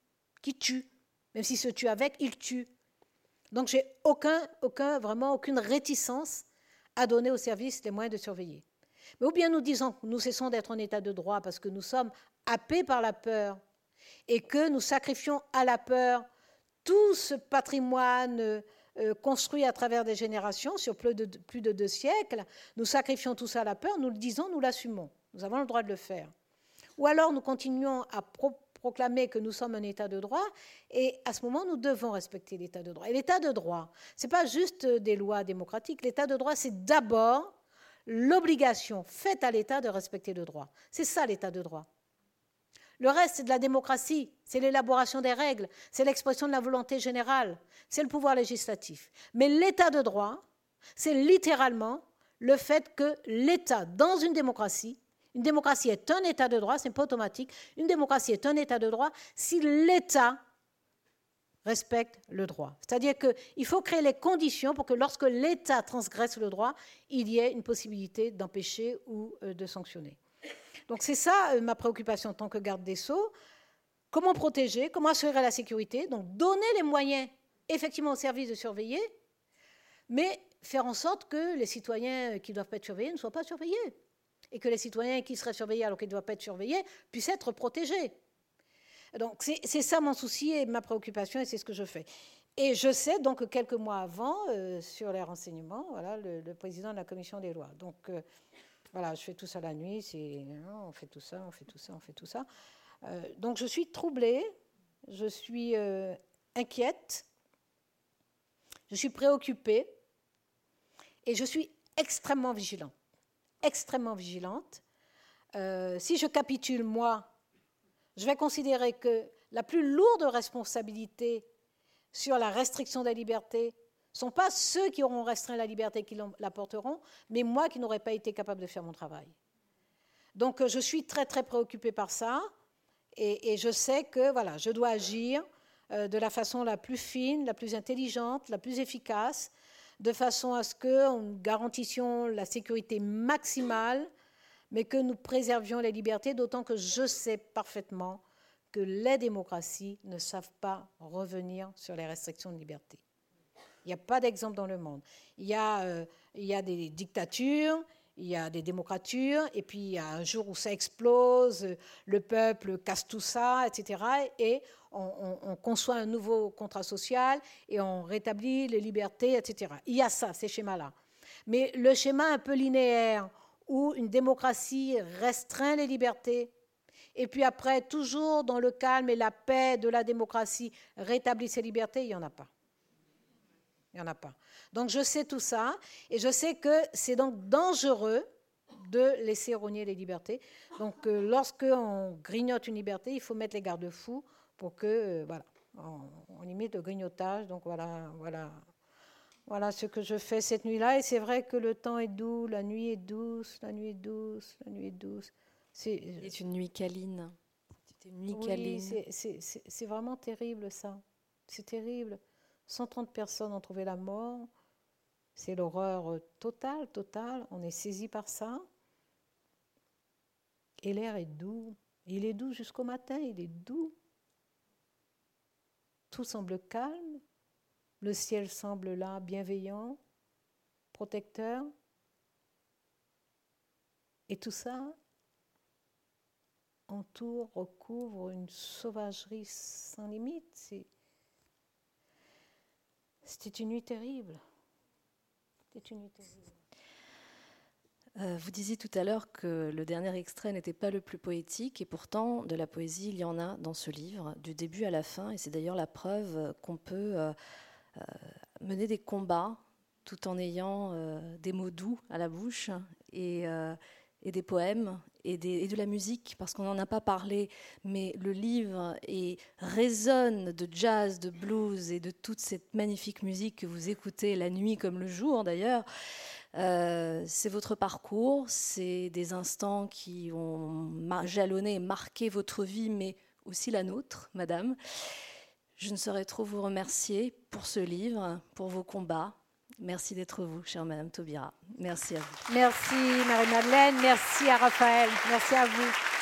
qui tuent. Même s'ils se tuent avec, ils tuent. Donc j'ai aucun, aucun, vraiment aucune réticence à donner aux services les moyens de surveiller. Mais ou bien nous disons que nous cessons d'être en état de droit parce que nous sommes happés par la peur et que nous sacrifions à la peur tout ce patrimoine euh, construit à travers des générations sur plus de, plus de deux siècles, nous sacrifions tout ça à la peur, nous le disons, nous l'assumons. Nous avons le droit de le faire. Ou alors nous continuons à proclamer que nous sommes un État de droit, et à ce moment, nous devons respecter l'État de droit. Et l'État de droit, ce n'est pas juste des lois démocratiques, l'État de droit, c'est d'abord l'obligation faite à l'État de respecter le droit. C'est ça l'État de droit. Le reste, c'est de la démocratie, c'est l'élaboration des règles, c'est l'expression de la volonté générale, c'est le pouvoir législatif. Mais l'état de droit, c'est littéralement le fait que l'État, dans une démocratie, une démocratie est un état de droit, c'est pas automatique, une démocratie est un état de droit si l'État respecte le droit. C'est-à-dire qu'il faut créer les conditions pour que lorsque l'État transgresse le droit, il y ait une possibilité d'empêcher ou euh, de sanctionner. Donc c'est ça euh, ma préoccupation en tant que garde des sceaux. Comment protéger, comment assurer la sécurité, donc donner les moyens effectivement au service de surveiller, mais faire en sorte que les citoyens qui ne doivent pas être surveillés ne soient pas surveillés, et que les citoyens qui seraient surveillés alors qu'ils ne doivent pas être surveillés puissent être protégés. Donc c'est ça mon souci et ma préoccupation, et c'est ce que je fais. Et je sais donc que quelques mois avant, euh, sur les renseignements, voilà, le, président de la commission des lois. Donc euh, voilà, je fais tout ça la nuit, c'est, on fait tout ça, on fait tout ça, on fait tout ça. Euh, donc je suis troublée, je suis euh, inquiète, je suis préoccupée et je suis extrêmement vigilante. Extrêmement vigilante. Euh, si je capitule, moi, je vais considérer que la plus lourde responsabilité sur la restriction des libertés, ne sont pas ceux qui auront restreint la liberté qui la porteront, mais moi qui n'aurais pas été capable de faire mon travail. Donc euh, je suis très très préoccupée par ça et, je sais que voilà, je dois agir euh, de la façon la plus fine, la plus intelligente, la plus efficace, de façon à ce que nous garantissions la sécurité maximale, mais que nous préservions les libertés, d'autant que je sais parfaitement que les démocraties ne savent pas revenir sur les restrictions de liberté. Il n'y a pas d'exemple dans le monde. Il y, a, euh, il y a des dictatures, il y a des démocratures, et puis il y a un jour où ça explose, le peuple casse tout ça, etc. Et on, on, conçoit un nouveau contrat social et on rétablit les libertés, etc. Il y a ça, ces schémas-là. Mais le schéma un peu linéaire, où une démocratie restreint les libertés, et puis après, toujours dans le calme et la paix de la démocratie, rétablit ses libertés, il n'y en a pas. Il n'y en a pas. Donc je sais tout ça, et je sais que c'est donc dangereux de laisser rogner les libertés. Donc euh, lorsqu'on grignote une liberté, il faut mettre les garde-fous pour que, euh, voilà, on, limite le grignotage. Donc voilà, voilà, voilà ce que je fais cette nuit-là. Et c'est vrai que le temps est doux, la nuit est douce, la nuit est douce, la nuit est douce. C'est une nuit câline. C'est une nuit oui, C'est vraiment terrible ça. C'est terrible. 130 personnes ont trouvé la mort. C'est l'horreur totale, totale. On est saisi par ça. Et l'air est doux. Il est doux jusqu'au matin, il est doux. Tout semble calme. Le ciel semble là, bienveillant, protecteur. Et tout ça entoure, recouvre une sauvagerie sans limite. C'était une nuit terrible. Euh, vous disiez tout à l'heure que le dernier extrait n'était pas le plus poétique, et pourtant, de la poésie, il y en a dans ce livre, du début à la fin, et c'est d'ailleurs la preuve qu'on peut euh, euh, mener des combats tout en ayant des mots doux à la bouche et des poèmes et, de la musique, parce qu'on n'en a pas parlé, mais le livre résonne de jazz, de blues et de toute cette magnifique musique que vous écoutez la nuit comme le jour d'ailleurs. Euh, c'est votre parcours, c'est des instants qui ont jalonné et marqué votre vie, mais aussi la nôtre, madame. Je ne saurais trop vous remercier pour ce livre, pour vos combats, Merci d'être vous, chère Madame Taubira. Merci à vous. Merci Marie-Madeleine, merci à Raphaël, merci à vous.